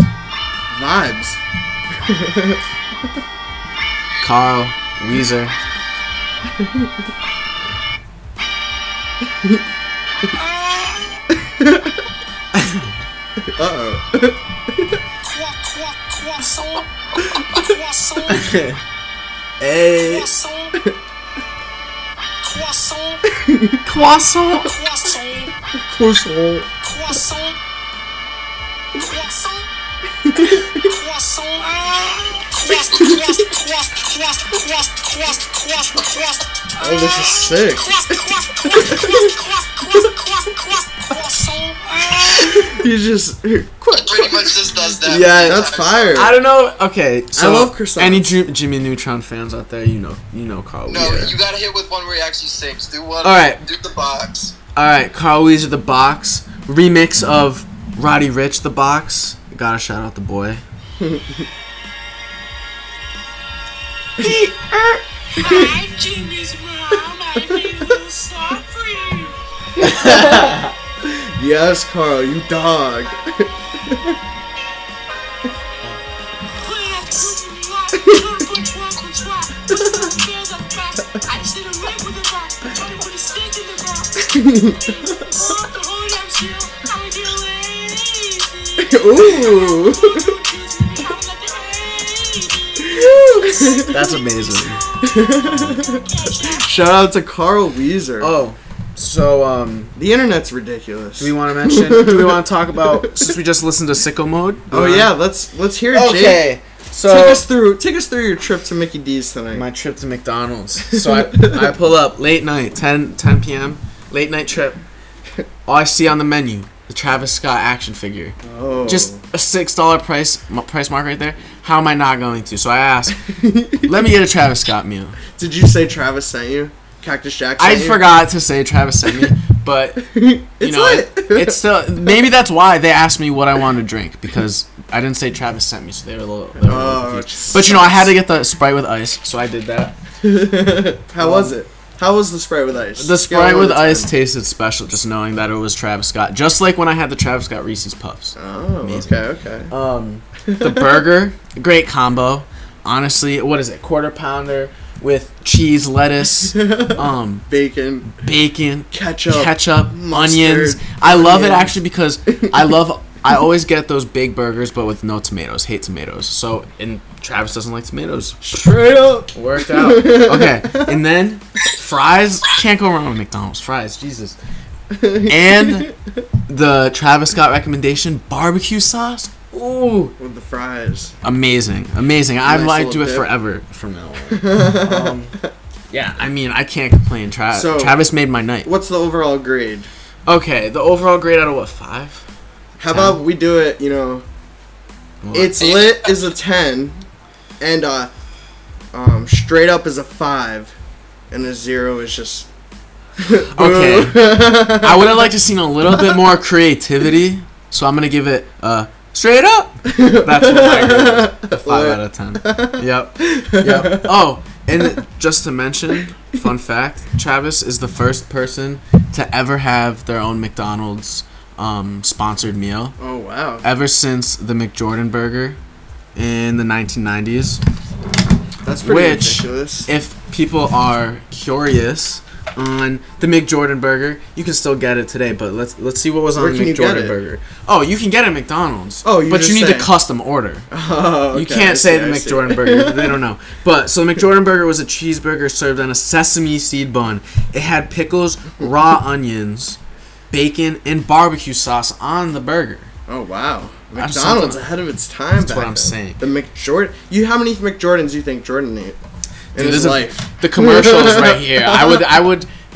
Speaker 1: Vibes. *laughs*
Speaker 2: Carl Wheezer.
Speaker 1: Uh oh.
Speaker 5: Croissant, croissant,
Speaker 2: Hey.
Speaker 5: croissant,
Speaker 2: Croissant.
Speaker 5: croissant, croissant,
Speaker 1: Croissant.
Speaker 5: croissant, croissant, croissant,
Speaker 1: Oh, this is sick. *laughs* He just.
Speaker 4: Pretty much just does that.
Speaker 2: Yeah,
Speaker 1: That's fire.
Speaker 2: I don't know. Okay, so
Speaker 1: love croissants.
Speaker 2: Any Ju- Jimmy Neutron fans out there, you know, you know Carl
Speaker 4: No,
Speaker 2: Weezer.
Speaker 4: you gotta hit with one where he actually sings. Do one.
Speaker 2: All right.
Speaker 4: Do the box.
Speaker 2: All right, Carl Wheezer, the box remix of Roddy Ricch, the box. Gotta shout out the boy. *laughs*
Speaker 5: Hi, Jimmy's mom. I made a little song for you.
Speaker 1: Yes, Carl, you dog. *laughs* Ooh. *laughs*
Speaker 2: That's amazing.
Speaker 1: Shout out to Carl Wheezer.
Speaker 2: Oh, so um,
Speaker 1: The internet's ridiculous.
Speaker 2: do we want to mention? do we want to talk about *laughs* since we just listened to Sicko Mode?
Speaker 1: oh yeah, let's let's hear it, Jake.
Speaker 2: Okay, so
Speaker 1: Take us through take us through your trip to Mickey D's tonight.
Speaker 2: my trip to McDonald's. So I, I pull up late night, 10, 10 p.m. Late night trip. All I see on the menu, the Travis Scott action figure.
Speaker 1: oh.
Speaker 2: Just a six dollar price m- price mark right there. How am I not going to? So I asked, *laughs* let me get a Travis Scott meal.
Speaker 1: Did you say Travis sent you? Cactus Jack
Speaker 2: I
Speaker 1: you?
Speaker 2: forgot to say Travis sent me, *laughs* but you
Speaker 1: It's
Speaker 2: know, it, it's still maybe that's why they asked me what I wanted to drink because I didn't say Travis sent me, so they were a little. They were a little
Speaker 1: Oh,
Speaker 2: But you know, I had to get the Sprite with ice, so I did that. *laughs*
Speaker 1: How was it? How was the Sprite with ice?
Speaker 2: The Sprite with ice
Speaker 1: 10.
Speaker 2: tasted special, just knowing that it was Travis Scott. Just like when I had the Travis Scott Reese's Puffs.
Speaker 1: Oh,
Speaker 2: Amazing.
Speaker 1: okay, okay.
Speaker 2: Um, *laughs* the burger, great combo. Honestly, what is it? Quarter pounder with cheese, lettuce, *laughs* um,
Speaker 1: Bacon,
Speaker 2: bacon,
Speaker 1: ketchup,
Speaker 2: ketchup,
Speaker 1: mustard,
Speaker 2: onions. I love it actually because I *laughs* love. I always get those big burgers, but with no tomatoes. Hate tomatoes. So, and Travis doesn't like tomatoes.
Speaker 1: straight up.
Speaker 2: Worked out. *laughs* Okay, and then fries. Can't go wrong with McDonald's fries. Jesus. And the Travis Scott recommendation barbecue sauce. Ooh,
Speaker 1: With the fries.
Speaker 2: amazing, amazing. I
Speaker 1: Nice
Speaker 2: might
Speaker 1: little
Speaker 2: do it
Speaker 1: dip.
Speaker 2: forever from now on. *laughs* um, yeah, I mean, I can't complain. Tra-
Speaker 1: So-
Speaker 2: Travis made my night.
Speaker 1: What's the overall grade?
Speaker 2: Okay, the overall grade out of what five?
Speaker 1: How
Speaker 2: 10.
Speaker 1: about we do it, you know,
Speaker 2: What?
Speaker 1: it's lit is a 10, and uh, um, straight up is a 5, and a 0 is just. *laughs*
Speaker 2: Okay. I would have liked to seen a little bit more creativity, so I'm gonna give it uh straight up. That's what I give it. A five out of ten. Yep. Yep. Oh, and just to mention, fun fact: Travis is the first person to ever have their own McDonald's um, sponsored meal
Speaker 1: Oh, wow.
Speaker 2: ever since the McJordan burger in the 1990s.
Speaker 1: That's pretty
Speaker 2: Which-
Speaker 1: ridiculous.
Speaker 2: if people are curious on the McJordan burger, you can still get it today. But let's let's see what was on the
Speaker 1: get
Speaker 2: McJordan burger. Oh, you can get it at McDonald's.
Speaker 1: Oh, you
Speaker 2: but you need
Speaker 1: saying.
Speaker 2: to custom order. *laughs*
Speaker 1: Oh,
Speaker 2: you can't
Speaker 1: I
Speaker 2: say
Speaker 1: see,
Speaker 2: the. McJordan burger. *laughs* they don't know. But so the McJordan burger was a cheeseburger served on a sesame seed bun. It had pickles, raw *laughs* onions, bacon, and barbecue sauce on the burger.
Speaker 1: Oh, wow. McDonald's ahead of its time
Speaker 2: That's what I'm
Speaker 1: then.
Speaker 2: saying.
Speaker 1: The McJordan. You How many McJordans do you think Jordan ate in
Speaker 2: Dude,
Speaker 1: his
Speaker 2: there's a-
Speaker 1: life?
Speaker 2: The commercials right here. I would, I would, *laughs*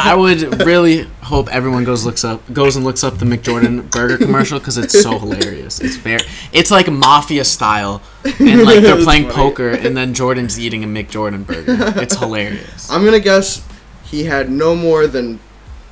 Speaker 2: I would really hope everyone goes looks up, goes and looks up the McJordan burger commercial because it's so hilarious. It's very, it's like mafia style, and like they're *laughs* playing
Speaker 1: funny.
Speaker 2: poker, and then Jordan's eating a McJordan burger. It's hilarious.
Speaker 1: I'm gonna guess he had no more than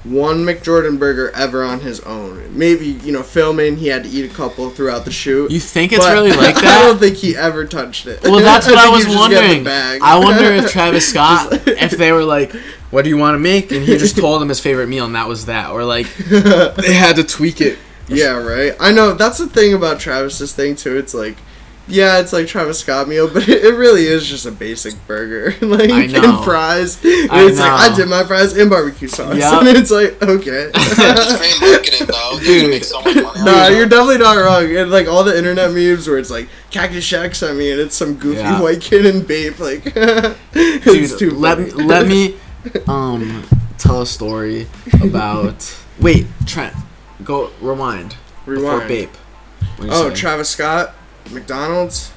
Speaker 1: one McJordan burger ever on his own. Maybe you know filming, he had to eat a couple throughout the shoot.
Speaker 2: You think it's really *laughs* like that?
Speaker 1: I don't think he ever touched it.
Speaker 2: Well, that's *laughs* what I,
Speaker 1: think
Speaker 2: was
Speaker 1: he just got the
Speaker 2: wondering. I wonder if Travis *laughs* Scott, if they were like, "What do you want to make?" and he just told him his favorite meal, and that was that, or like they had to tweak it.
Speaker 1: Yeah, right. I know that's the thing about Travis's thing too. It's like, yeah, it's like Travis Scott meal, *laughs* but it, it really is just a basic burger, *laughs* *laughs* like
Speaker 2: I know.
Speaker 1: and fries. And
Speaker 2: I
Speaker 1: it's like I did my fries in barbecue sauce,
Speaker 2: Yup.
Speaker 1: and it's like okay.
Speaker 3: Marketing, though.
Speaker 2: Dude.
Speaker 3: make so much money. on
Speaker 1: Nah, you're definitely not wrong. And like all the internet memes where it's like Cactus Shacks, I mean, it's some goofy
Speaker 2: Yeah.
Speaker 1: white kid in Bape, like it's too
Speaker 2: Dude, let
Speaker 1: funny.
Speaker 2: let me um tell a story about. Wait, Trent, go rewind. Before
Speaker 1: rewind.
Speaker 2: Bape. What'd
Speaker 1: Oh,
Speaker 2: say?
Speaker 1: Travis Scott, McDonald's.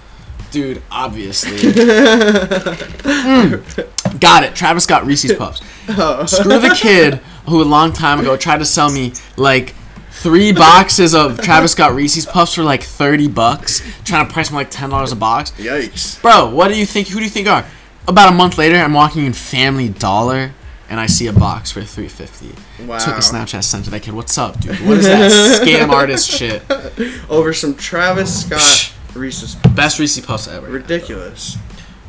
Speaker 2: dude, obviously. *laughs* Mm. Got it. Travis Scott Reese's Puffs. *laughs*
Speaker 1: Oh.
Speaker 2: Screw the kid who a long time ago tried to sell me like three boxes of Travis Scott Reese's Puffs for like thirty bucks, trying to price them like ten dollars a box.
Speaker 1: Yikes!
Speaker 2: Bro, what do you think? Who do you think are? About a month later, I'm walking in Family Dollar and I see a box for three fifty.
Speaker 1: Wow.
Speaker 2: Took a Snapchat sent to that kid. What's up, dude? What is that *laughs* scam artist shit?
Speaker 1: Over some Travis Scott Reese's.
Speaker 2: Best Reese's Puffs ever.
Speaker 1: Ridiculous.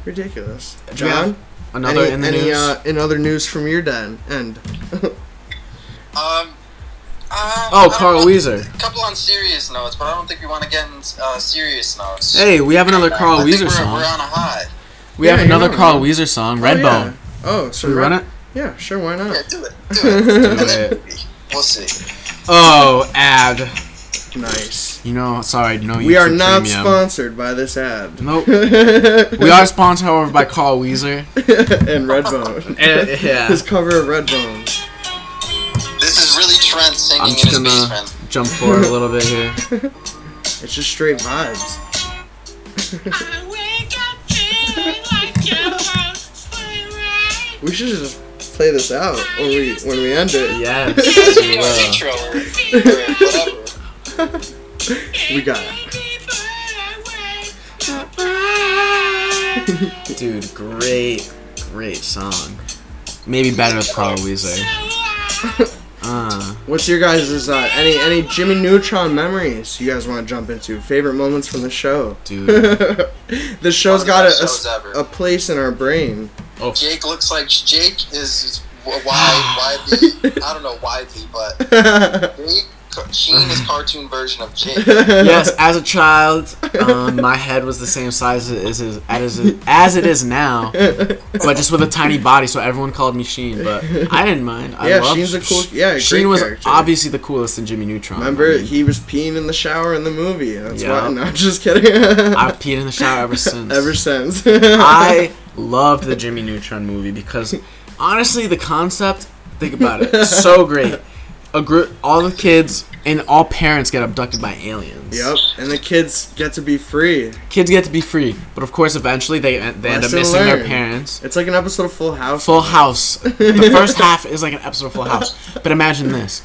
Speaker 1: Ridiculous.
Speaker 2: Do we
Speaker 1: John,
Speaker 2: Another
Speaker 1: any,
Speaker 2: in the
Speaker 1: any
Speaker 2: news.
Speaker 1: uh, in other news from your den end? *laughs*
Speaker 3: Um. Uh,
Speaker 2: oh, Carl Wheezer.
Speaker 3: A couple on serious notes, but I don't think we want to get in uh, serious notes.
Speaker 2: Hey, we have another Carl
Speaker 3: I
Speaker 2: Weezer
Speaker 3: we're,
Speaker 2: song.
Speaker 3: We're on a high.
Speaker 2: We
Speaker 1: Yeah,
Speaker 2: have another Carl
Speaker 1: wrong.
Speaker 2: Weezer song,
Speaker 1: Oh,
Speaker 2: Redbone.
Speaker 1: yeah. Oh, so
Speaker 2: Should we run it?
Speaker 1: Yeah, sure. Why
Speaker 3: Yeah,
Speaker 1: not?
Speaker 3: do it. Do it. And then
Speaker 2: it.
Speaker 3: We'll see. *laughs*
Speaker 2: Oh, ad.
Speaker 1: Nice.
Speaker 2: You know, sorry, no.
Speaker 1: We are not
Speaker 2: Premium.
Speaker 1: sponsored by this ad.
Speaker 2: Nope. *laughs* we are sponsored, however, by Carl Wheezer. *laughs*
Speaker 1: and Redbone. *laughs*
Speaker 2: Eh, yeah.
Speaker 1: His cover of Redbone.
Speaker 3: This is really Trent singing
Speaker 2: I'm
Speaker 3: in
Speaker 2: just
Speaker 3: his
Speaker 2: gonna
Speaker 3: basement.
Speaker 2: jump forward a little bit here.
Speaker 1: It's just straight vibes.
Speaker 5: I wake up feeling like your world's spinning right.
Speaker 1: We should just play this out when we when we end it.
Speaker 2: Yes.
Speaker 3: That's
Speaker 2: we
Speaker 3: your
Speaker 2: will.
Speaker 3: intro or, or whatever. *laughs*
Speaker 1: We got it. *laughs*
Speaker 2: Dude, great, great song. Maybe better with Carl Wheezer. *laughs* Uh,
Speaker 1: What's your guys' uh, any any Jimmy Neutron memories you guys want to jump into? Favorite moments from the show?
Speaker 2: dude.
Speaker 1: this show's
Speaker 3: of the
Speaker 1: got a, a, a place in our brain.
Speaker 2: Oh,
Speaker 3: Jake looks like Jake is wide, widely. I don't know widely, but Jake, Sheen is *laughs* cartoon version of Jake.
Speaker 2: yes, as a child, um, my head was the same size as as, as, as it is now, but just with a tiny body, so everyone called me Sheen. But I didn't mind. I
Speaker 1: Yeah,
Speaker 2: loved
Speaker 1: Sheen's a cool- yeah, great
Speaker 2: Sheen was
Speaker 1: character.
Speaker 2: obviously the coolest in Jimmy Neutron.
Speaker 1: Remember,
Speaker 2: I, mean,
Speaker 1: he was peeing in the shower in the movie. That's
Speaker 2: Yeah.
Speaker 1: why. No, I'm just kidding. *laughs*
Speaker 2: I've peed in the shower ever since.
Speaker 1: Ever since. *laughs*
Speaker 2: I loved the Jimmy Neutron movie because honestly, the concept, think about it, so great. A group, all the kids and all parents get abducted by aliens.
Speaker 1: Yep, and the kids get to be free.
Speaker 2: Kids get to be free, but of course, eventually they, they end up missing their parents.
Speaker 1: It's like an episode of Full House.
Speaker 2: Full *laughs* House. The first half is like an episode of Full House. But imagine this: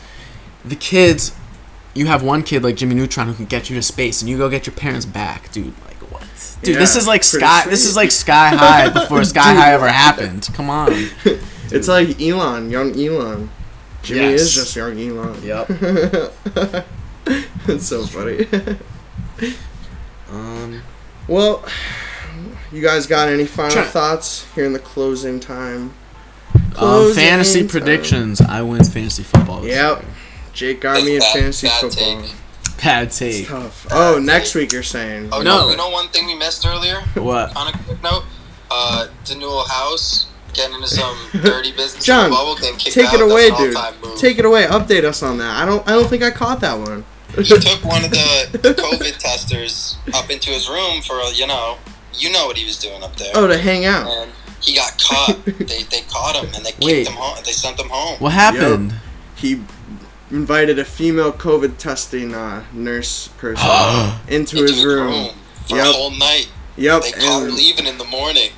Speaker 2: the kids, you have one kid like Jimmy Neutron who can get you to space, and you go get your parents back, dude. Like what? Dude, this is like sky. This is like Sky High before Sky High ever *laughs* happened. Come on.
Speaker 1: It's like Elon, young Elon. Jimmy
Speaker 2: Yes.
Speaker 1: is just young Elon.
Speaker 2: Yep.
Speaker 1: it's *laughs* so funny. *laughs*
Speaker 2: Um.
Speaker 1: well, you guys got any final
Speaker 2: Try-
Speaker 1: thoughts here in the closing time?
Speaker 2: Um, fantasy
Speaker 1: time.
Speaker 2: predictions. I win fantasy football. this
Speaker 1: Yep.
Speaker 2: year.
Speaker 1: Jake got me in
Speaker 3: Bad-
Speaker 1: fantasy
Speaker 3: bad
Speaker 1: football.
Speaker 3: take.
Speaker 2: Bad
Speaker 1: It's
Speaker 2: take.
Speaker 1: tough. Oh, next week you're saying.
Speaker 3: Oh
Speaker 2: No.
Speaker 3: no! You know one thing we missed earlier.
Speaker 2: What?
Speaker 3: On a quick note, uh, Danuel House getting into some *laughs* dirty business.
Speaker 1: John,
Speaker 3: the bubble, getting
Speaker 1: Take it away, dude.
Speaker 3: move.
Speaker 1: Take it away. Update us on that. I don't. I don't think I caught that one.
Speaker 3: he took one of the, the COVID testers up into his room for a, you know, you know what he was doing up there.
Speaker 1: Oh, to hang out.
Speaker 3: And he got caught. *laughs* they they caught him and they kicked
Speaker 2: Wait.
Speaker 3: him home. They sent him home.
Speaker 2: What happened?
Speaker 1: He invited a female COVID testing uh, nurse person *gasps* into,
Speaker 3: Into
Speaker 1: his room.
Speaker 3: for
Speaker 1: Yep.
Speaker 3: a whole night.
Speaker 1: Yep,
Speaker 3: They caught her
Speaker 1: and,
Speaker 3: leaving in the morning.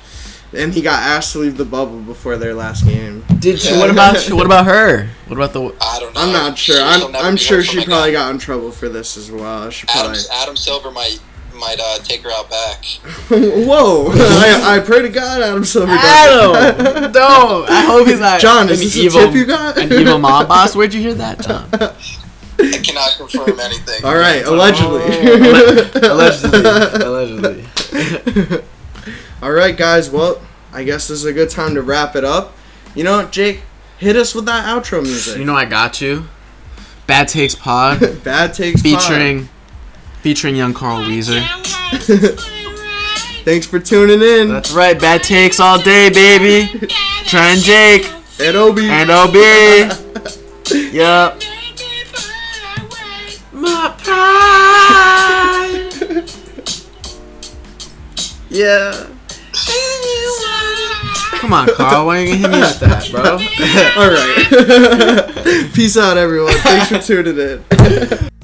Speaker 1: And he got asked to leave the bubble before their last game.
Speaker 2: Did she? What about? *laughs* What about her? What about the?
Speaker 3: I don't know.
Speaker 1: I'm not sure.
Speaker 3: She-
Speaker 1: I'm, I'm sure she probably
Speaker 3: again.
Speaker 1: got in trouble for this as well. She
Speaker 3: Adam,
Speaker 1: probably.
Speaker 3: Adam Silver might
Speaker 4: might uh, take her out back. *laughs*
Speaker 1: Whoa! *laughs* I, I pray to God, Adam Silver. does
Speaker 2: Adam, no. I hope he's not.
Speaker 1: John,
Speaker 2: an
Speaker 1: is this a
Speaker 2: evil,
Speaker 1: tip you got?
Speaker 2: An evil mob boss. Where'd you hear that, John?
Speaker 4: I cannot confirm anything.
Speaker 1: All right, allegedly.
Speaker 2: allegedly. Allegedly.
Speaker 1: All right, guys. Well, I guess this is a good time to wrap it up. You know, Jake, hit us with that outro music.
Speaker 2: You know I got you. Bad Takes Pod *laughs*
Speaker 1: Bad takes. Pod.
Speaker 2: featuring featuring young Carl Wheezer. *laughs*
Speaker 1: Thanks for tuning in.
Speaker 2: That's right, Bad Takes all day, baby. And Jake
Speaker 1: and Obi.
Speaker 2: and OB. *laughs* Yup. My pride. Yeah. Come on, Carl. Why are you gonna hit me with that, bro? *laughs*
Speaker 1: All right. *laughs* Peace out, everyone. Thanks for tuning in. *laughs*